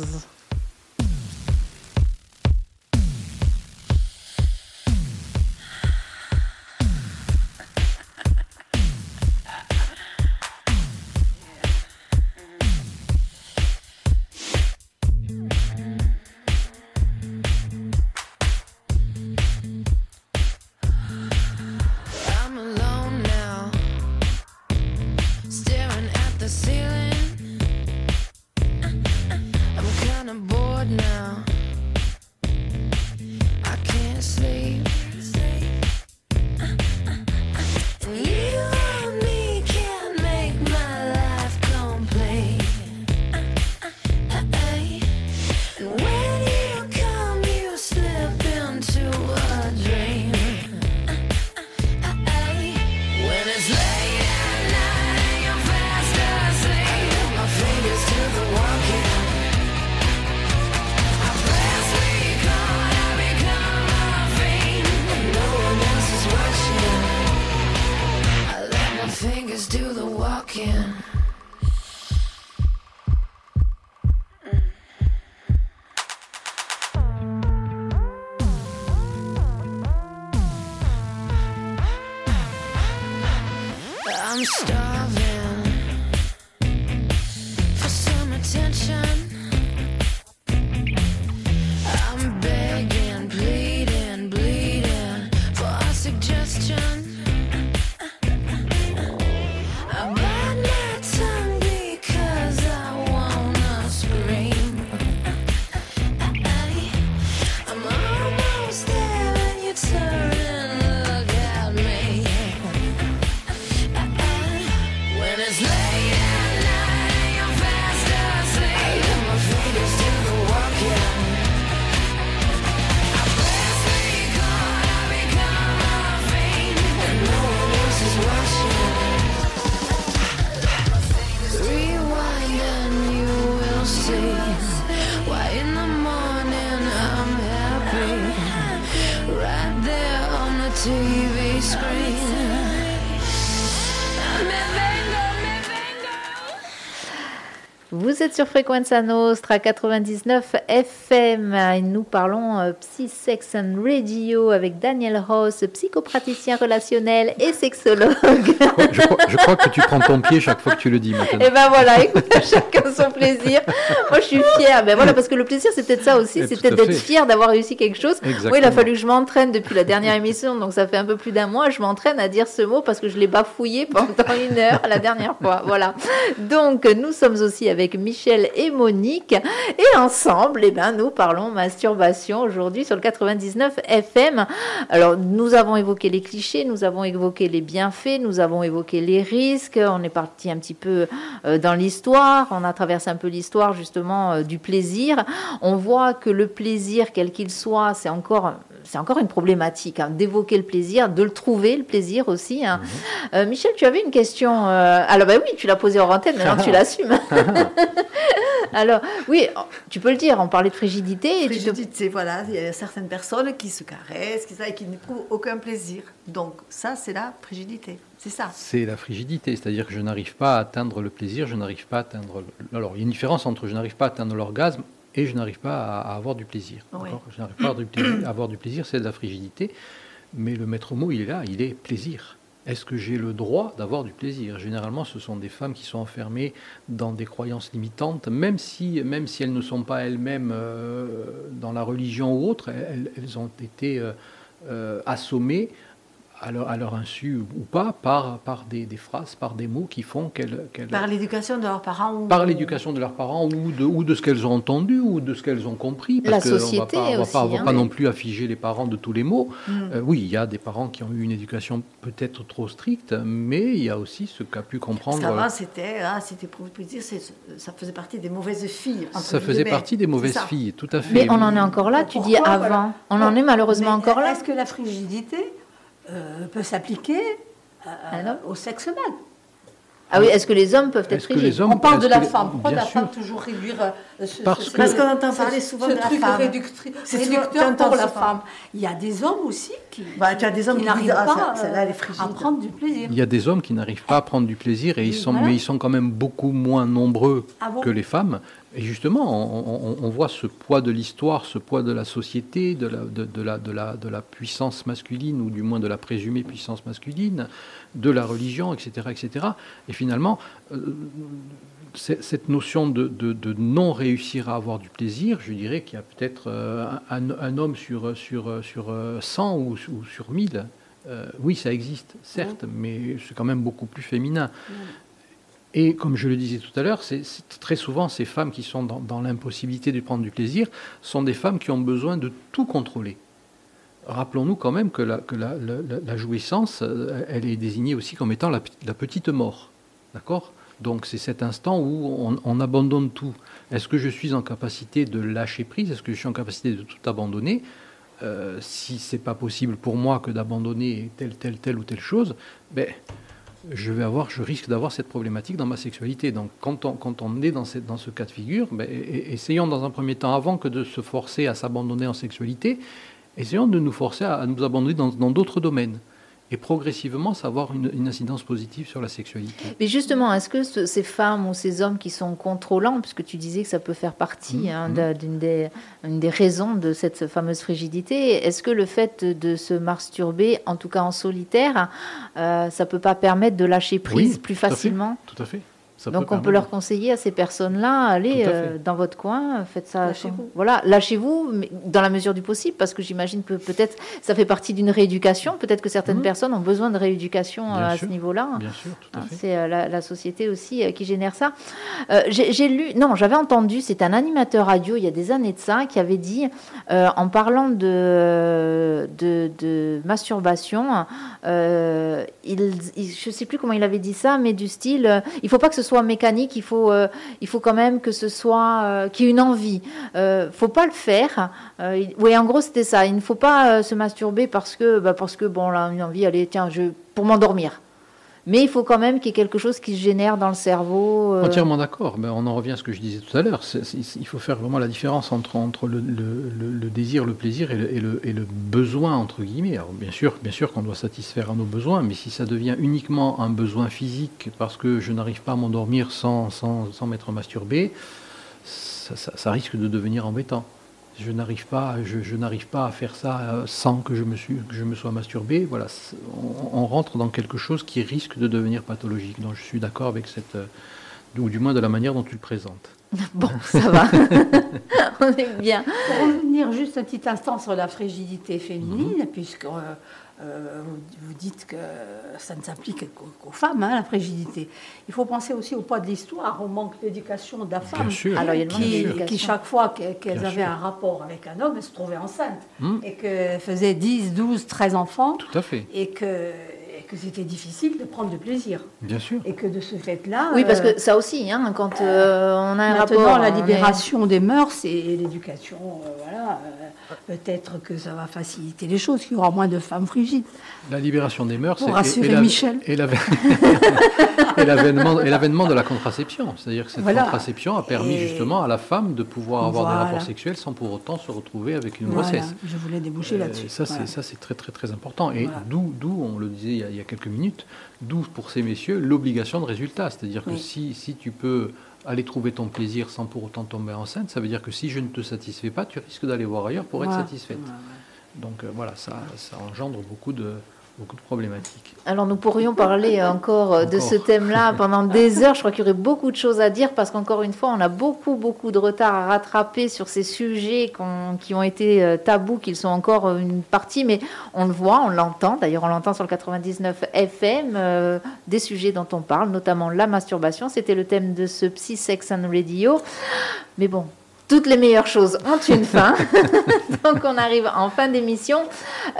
Sur Frequenza Nostra 99 FM et nous parlons euh, Psy Sex and Radio avec Daniel Ross, psychopraticien relationnel et sexologue. Je crois, je crois que tu prends ton pied chaque fois que tu le dis maintenant. Et ben voilà, écoute, chacun son plaisir. Moi je suis fière. Ben voilà, parce que le plaisir c'est peut-être ça aussi, Eh, c'est peut-être d'être fier d'avoir réussi quelque chose. Exactement. Oui, il a fallu que je m'entraîne depuis la dernière émission, donc ça fait un peu plus d'un mois. Je m'entraîne à dire ce mot parce que je l'ai bafouillé pendant une heure la dernière fois. Voilà. Donc nous sommes aussi avec Michel et Monique et ensemble, eh ben, nous parlons masturbation aujourd'hui sur le 99 FM. Alors nous avons évoqué les clichés, nous avons évoqué les bienfaits, nous avons évoqué les risques. On est parti un petit peu euh, dans l'histoire. On a traversé un peu l'histoire justement euh, du plaisir. On voit que le plaisir, quel qu'il soit, c'est encore c'est encore une problématique hein, d'évoquer le plaisir, de le trouver le plaisir aussi. hein. Euh, Michel, tu avais une question. euh, Alors bah oui, tu l'as posée en antenne, maintenant tu l'assumes. Alors oui, tu peux le dire. On parlait de frigidité. Et tu te- Frigidité, voilà, il y a certaines personnes qui se caressent, qui, ça, et qui n'éprouvent aucun plaisir. Donc ça, c'est la frigidité. C'est ça. C'est la frigidité, c'est-à-dire que je n'arrive pas à atteindre le plaisir, je n'arrive pas à atteindre. le- Alors, il y a une différence entre je n'arrive pas à atteindre l'orgasme et je n'arrive pas à, à avoir du plaisir. Je n'arrive pas à avoir du plaisir, à avoir du plaisir, c'est de la frigidité. Mais le maître mot, il est là, il est plaisir. Est-ce que j'ai le droit d'avoir du plaisir? Généralement, ce sont des femmes qui sont enfermées dans des croyances limitantes, même si, même si elles ne sont pas elles-mêmes euh, dans la religion ou autre, elles, elles ont été euh, euh, assommées à leur, à leur insu ou pas, par, par des, des phrases, par des mots qui font qu'elles... Par l'éducation de leurs parents ou... par l'éducation de leurs parents ou de, ou de ce qu'elles ont entendu ou de ce qu'elles ont compris. La Parce qu'on société va pas, on va aussi, pas, on va hein. pas non plus affiger les parents de tous les mots. Mm. Euh, oui, il y a des parents qui ont eu une éducation peut-être trop stricte, mais il y a aussi ce qu'a pu Parce comprendre. qu'avant, c'était, ah, c'était pour vous dire, ça faisait partie des mauvaises filles. Ça faisait partie des mauvaises filles, tout à fait. Mais on en est encore là, tu dis avant. voilà. On en est malheureusement Mais encore là. Est-ce que la frigidité euh, peut s'appliquer euh, au sexe mâle Ah oui, est-ce que les hommes peuvent être hommes- On parle de la les- femme. Pourquoi la femme toujours réduire euh, ce, Parce ce- qu'on entend parler souvent ce de la truc femme. réductri- C'est réducteur pour la femme. Il y a des hommes aussi qui, Bah, tu as des hommes qui qui n'arrivent ah, pas ça- à prendre du plaisir. Il y a des hommes qui n'arrivent pas à prendre du plaisir, et ils sont, Voilà. mais ils sont quand même beaucoup moins nombreux Ah bon que les femmes. Et justement, on, on- on voit ce poids de l'histoire, ce poids de la société, de la, de, de la, de, la, de la puissance masculine, ou du moins de la présumée puissance masculine, de la religion, etc. etc. Et finalement, euh, cette notion de, de- de non réussir à avoir du plaisir, je dirais qu'il y a peut-être euh, un, un homme sur, sur, sur euh, 100 ou, ou sur 1000. Euh, oui, ça existe, certes, mais c'est quand même beaucoup plus féminin. Et comme je le disais tout à l'heure, très souvent ces femmes qui sont dans, l'impossibilité de prendre du plaisir sont des femmes qui ont besoin de tout contrôler. Rappelons-nous quand même que la, jouissance, euh, elle est désignée aussi comme étant la, pe- la petite mort. D'accord? Donc c'est cet instant où on, on abandonne tout. Est-ce que je suis en capacité de lâcher prise? Est-ce que je suis en capacité de tout abandonner? Euh, Si c'est pas possible pour moi que d'abandonner telle, telle, telle ou telle chose, ben, je vais avoir, je risque d'avoir cette problématique dans ma sexualité. Donc, quand on, est dans, ce cas de figure, ben, essayons dans un premier temps, avant que de se forcer à s'abandonner en sexualité, essayons de nous forcer à, nous abandonner dans d'autres domaines. Et progressivement, ça va avoir une, une incidence positive sur la sexualité. Mais justement, est-ce que ce- ces femmes ou ces hommes qui sont contrôlants, puisque tu disais que ça peut faire partie Mhm, hein, d'une des, une des raisons de cette fameuse frigidité, est-ce que le fait de se masturber, en tout cas en solitaire, euh, ça peut pas permettre de lâcher prise Oui, plus tout à fait. facilement? Tout à fait. Ça Donc on peut leur conseiller à ces personnes-là, allez euh, dans votre coin, faites ça. Lâchez-vous. Voilà, lâchez-vous, mais dans la mesure du possible, parce que j'imagine que peut-être ça fait partie d'une rééducation. Peut-être que certaines Mhm. personnes ont besoin de rééducation Bien euh, à sûr. ce niveau-là. Bien sûr, tout à Hein, fait. C'est euh, la, la société aussi euh, qui génère ça. Euh, J'ai lu, non, j'avais entendu, c'est un animateur radio il y a des années de ça qui avait dit, euh, en parlant de, de, de masturbation, euh, il, il- je ne sais plus comment il avait dit ça, mais du style, euh, il faut pas que ce mécanique, il faut, euh, il faut quand même que ce soit, euh, qu'il y ait une envie. Euh, faut pas le faire. Euh, oui, en gros, c'était ça. Il ne faut pas euh, se masturber parce que, bah, parce que bon, là, une envie, allez, tiens, je, pour m'endormir. Mais il faut quand même qu'il y ait quelque chose qui se génère dans le cerveau. euh, Entièrement d'accord. Ben, on en revient à ce que je disais tout à l'heure. Il faut faire vraiment la différence entre, le, désir, le plaisir et le, besoin, entre guillemets. Alors, bien sûr, bien sûr qu'on doit satisfaire à nos besoins, mais si ça devient uniquement un besoin physique parce que je n'arrive pas à m'endormir sans, sans, sans m'être masturbé, ça- ça risque de devenir embêtant. Je n'arrive pas, je, je n'arrive pas à faire ça euh, sans que je me, suis, que je me sois masturbé. Voilà, on, on rentre dans quelque chose qui risque de devenir pathologique. Donc je suis d'accord avec cette, euh, ou du moins de la manière dont tu le présentes. Bon, ça va. On est bien. Pour revenir juste un petit instant sur la frigidité féminine, puisque euh, vous, dites que ça ne s'applique qu'aux femmes, hein, la frigidité. Il faut penser aussi au poids de l'histoire, au manque d'éducation de la femme. Bien sûr. Alors, il y a Qui, chaque fois qu'elles avaient sûr. un rapport avec un homme, elles se trouvaient enceintes. Hmm. Et qu'elles faisaient 10, 12, 13 enfants. Tout à fait, Et que, que c'était difficile de prendre du plaisir. bien sûr. Et que de ce fait-là. Oui, parce euh, que ça aussi, hein, quand euh, on a un Maintenant, rapport. la est- libération des mœurs et l'éducation, euh, voilà, euh, peut-être que ça va faciliter les choses, qu'il y aura moins de femmes frigides. La libération des mœurs, Pour c'est- rassurer et la- Michel. et l'avè- et l'avènement et l'avènement de la contraception. C'est-à-dire que cette Voilà. contraception a permis Et- justement à la femme de pouvoir avoir des rapports sexuels sans pour autant se retrouver avec une Voilà, grossesse. je voulais déboucher Euh, là-dessus. Ça, c'est très très très important. Et Voilà. d'où, d'où, on le disait il y, a, y a quelques minutes, d'où pour ces messieurs l'obligation de résultat. C'est-à-dire que Oui. si, si tu peux aller trouver ton plaisir sans pour autant tomber enceinte, ça veut dire que si je ne te satisfais pas, tu risques d'aller voir ailleurs pour être satisfaite. Donc euh, voilà, ça, ça engendre beaucoup de, beaucoup de problématiques. Alors nous pourrions parler encore euh, de ce thème-là pendant des heures. Je crois qu'il y aurait beaucoup de choses à dire parce qu'encore une fois, on a beaucoup, beaucoup de retard à rattraper sur ces sujets qui ont été euh, tabous, qu'ils sont encore euh, une partie, mais on le voit, on l'entend. D'ailleurs, on l'entend sur le 99 FM, euh, des sujets dont on parle, notamment la masturbation. C'était le thème de ce Psy Sex and Radio. Mais bon, toutes les meilleures choses ont une fin. Donc on arrive en fin d'émission.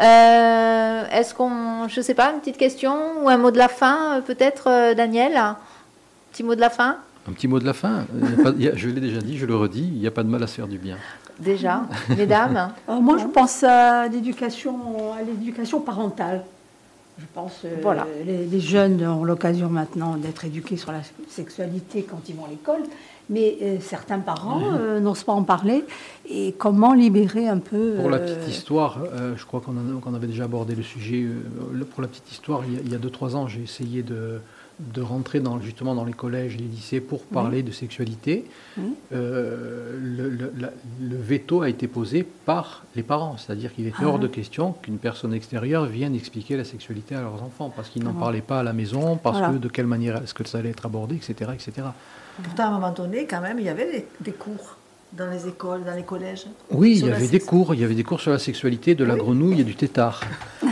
Euh, Est-ce qu'on, je sais pas, une petite question ou un mot de la fin, euh, peut-être, euh, Daniel? Petit mot de la fin, Un petit mot de la fin? Il y a pas- il y a- je l'ai déjà dit, je le redis, il n'y a pas de mal à se faire du bien. déjà, mesdames? Euh, moi, je pense à l'éducation, à l'éducation parentale. Je pense euh, Voilà. les, les jeunes ont l'occasion maintenant d'être éduqués sur la sexualité quand ils vont à l'école, mais euh, certains parents euh, n'osent pas en parler. Et comment libérer un peu Pour la euh, petite histoire, je crois qu'on avait déjà abordé le sujet. pour la petite histoire, il y a- il y a 2-3 ans, j'ai essayé de, de rentrer dans, justement dans les collèges et les lycées pour parler de sexualité. Oui. Euh, le, le- la- le veto a été posé par les parents, c'est-à-dire qu'il était Ah. hors de question qu'une personne extérieure vienne expliquer la sexualité à leurs enfants, parce qu'ils n'en Ah. parlaient pas à la maison, parce Voilà. que de quelle manière est-ce que ça allait être abordé, etc. etc. Pourtant, à un moment donné, quand même, il y avait des, des cours dans les écoles, dans les collèges. Oui, il y avait des cours, il y avait des cours sur la sexualité, de la Oui. grenouille et du tétard.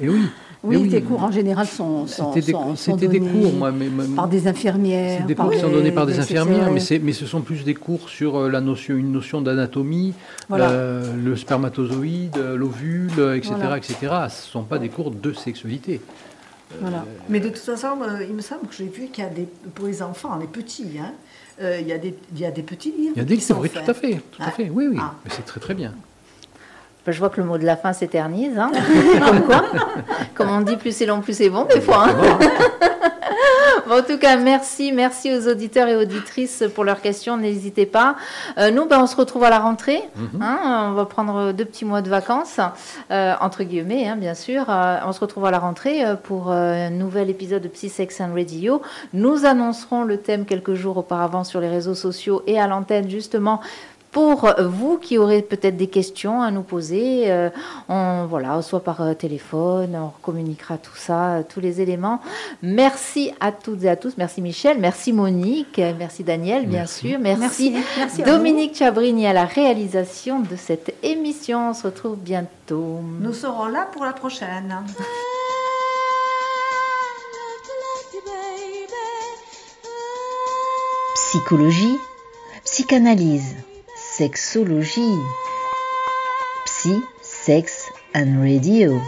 et oui. Oui, oui. les cours en général sont, sont, C'était des, sont- sont c'était des donnés cours, moi, mais, mais- par des infirmières. c'est des cours qui sont donnés par des, infirmières, mais, mais ce sont plus des cours sur euh, la notion, une notion d'anatomie, Voilà. euh, le spermatozoïde, euh, l'ovule, etc., Voilà. etc. Ce ne sont pas des cours de sexualité. Voilà. Mais de toute façon, euh, il me semble que j'ai vu qu'il y a des, pour les enfants, les petits, hein, euh, il, y a des, il y a des petits livres. Il y a des sont oui, tout à fait, tout à Ah. fait, oui, oui, Ah. mais c'est très très bien. Ben, Je vois que le mot de la fin s'éternise. hein. Comme quoi, comme on dit, plus c'est long, plus c'est bon, des fois. hein. Bon, en tout cas, merci, merci aux auditeurs et auditrices pour leurs questions. N'hésitez pas. Euh, nous, ben, on se retrouve à la rentrée. Mhm. hein. on va prendre deux petits mois de vacances, euh, entre guillemets, hein, bien sûr. Euh, on se retrouve à la rentrée pour un nouvel épisode de Psy Sex and Radio. Nous annoncerons le thème quelques jours auparavant sur les réseaux sociaux et à l'antenne, justement. Pour vous qui aurez peut-être des questions à nous poser, euh, on, voilà, soit par euh, téléphone, on communiquera tout ça, euh, tous les éléments. Merci à toutes et à tous. Merci Michel, merci Monique, euh, merci Daniel, bien Merci. sûr. Merci, Merci, merci à vous. Dominique Chabrini à la réalisation de cette émission. On se retrouve bientôt. Nous serons là pour la prochaine. Psychologie, psychanalyse, sexologie, psy, sex and radio.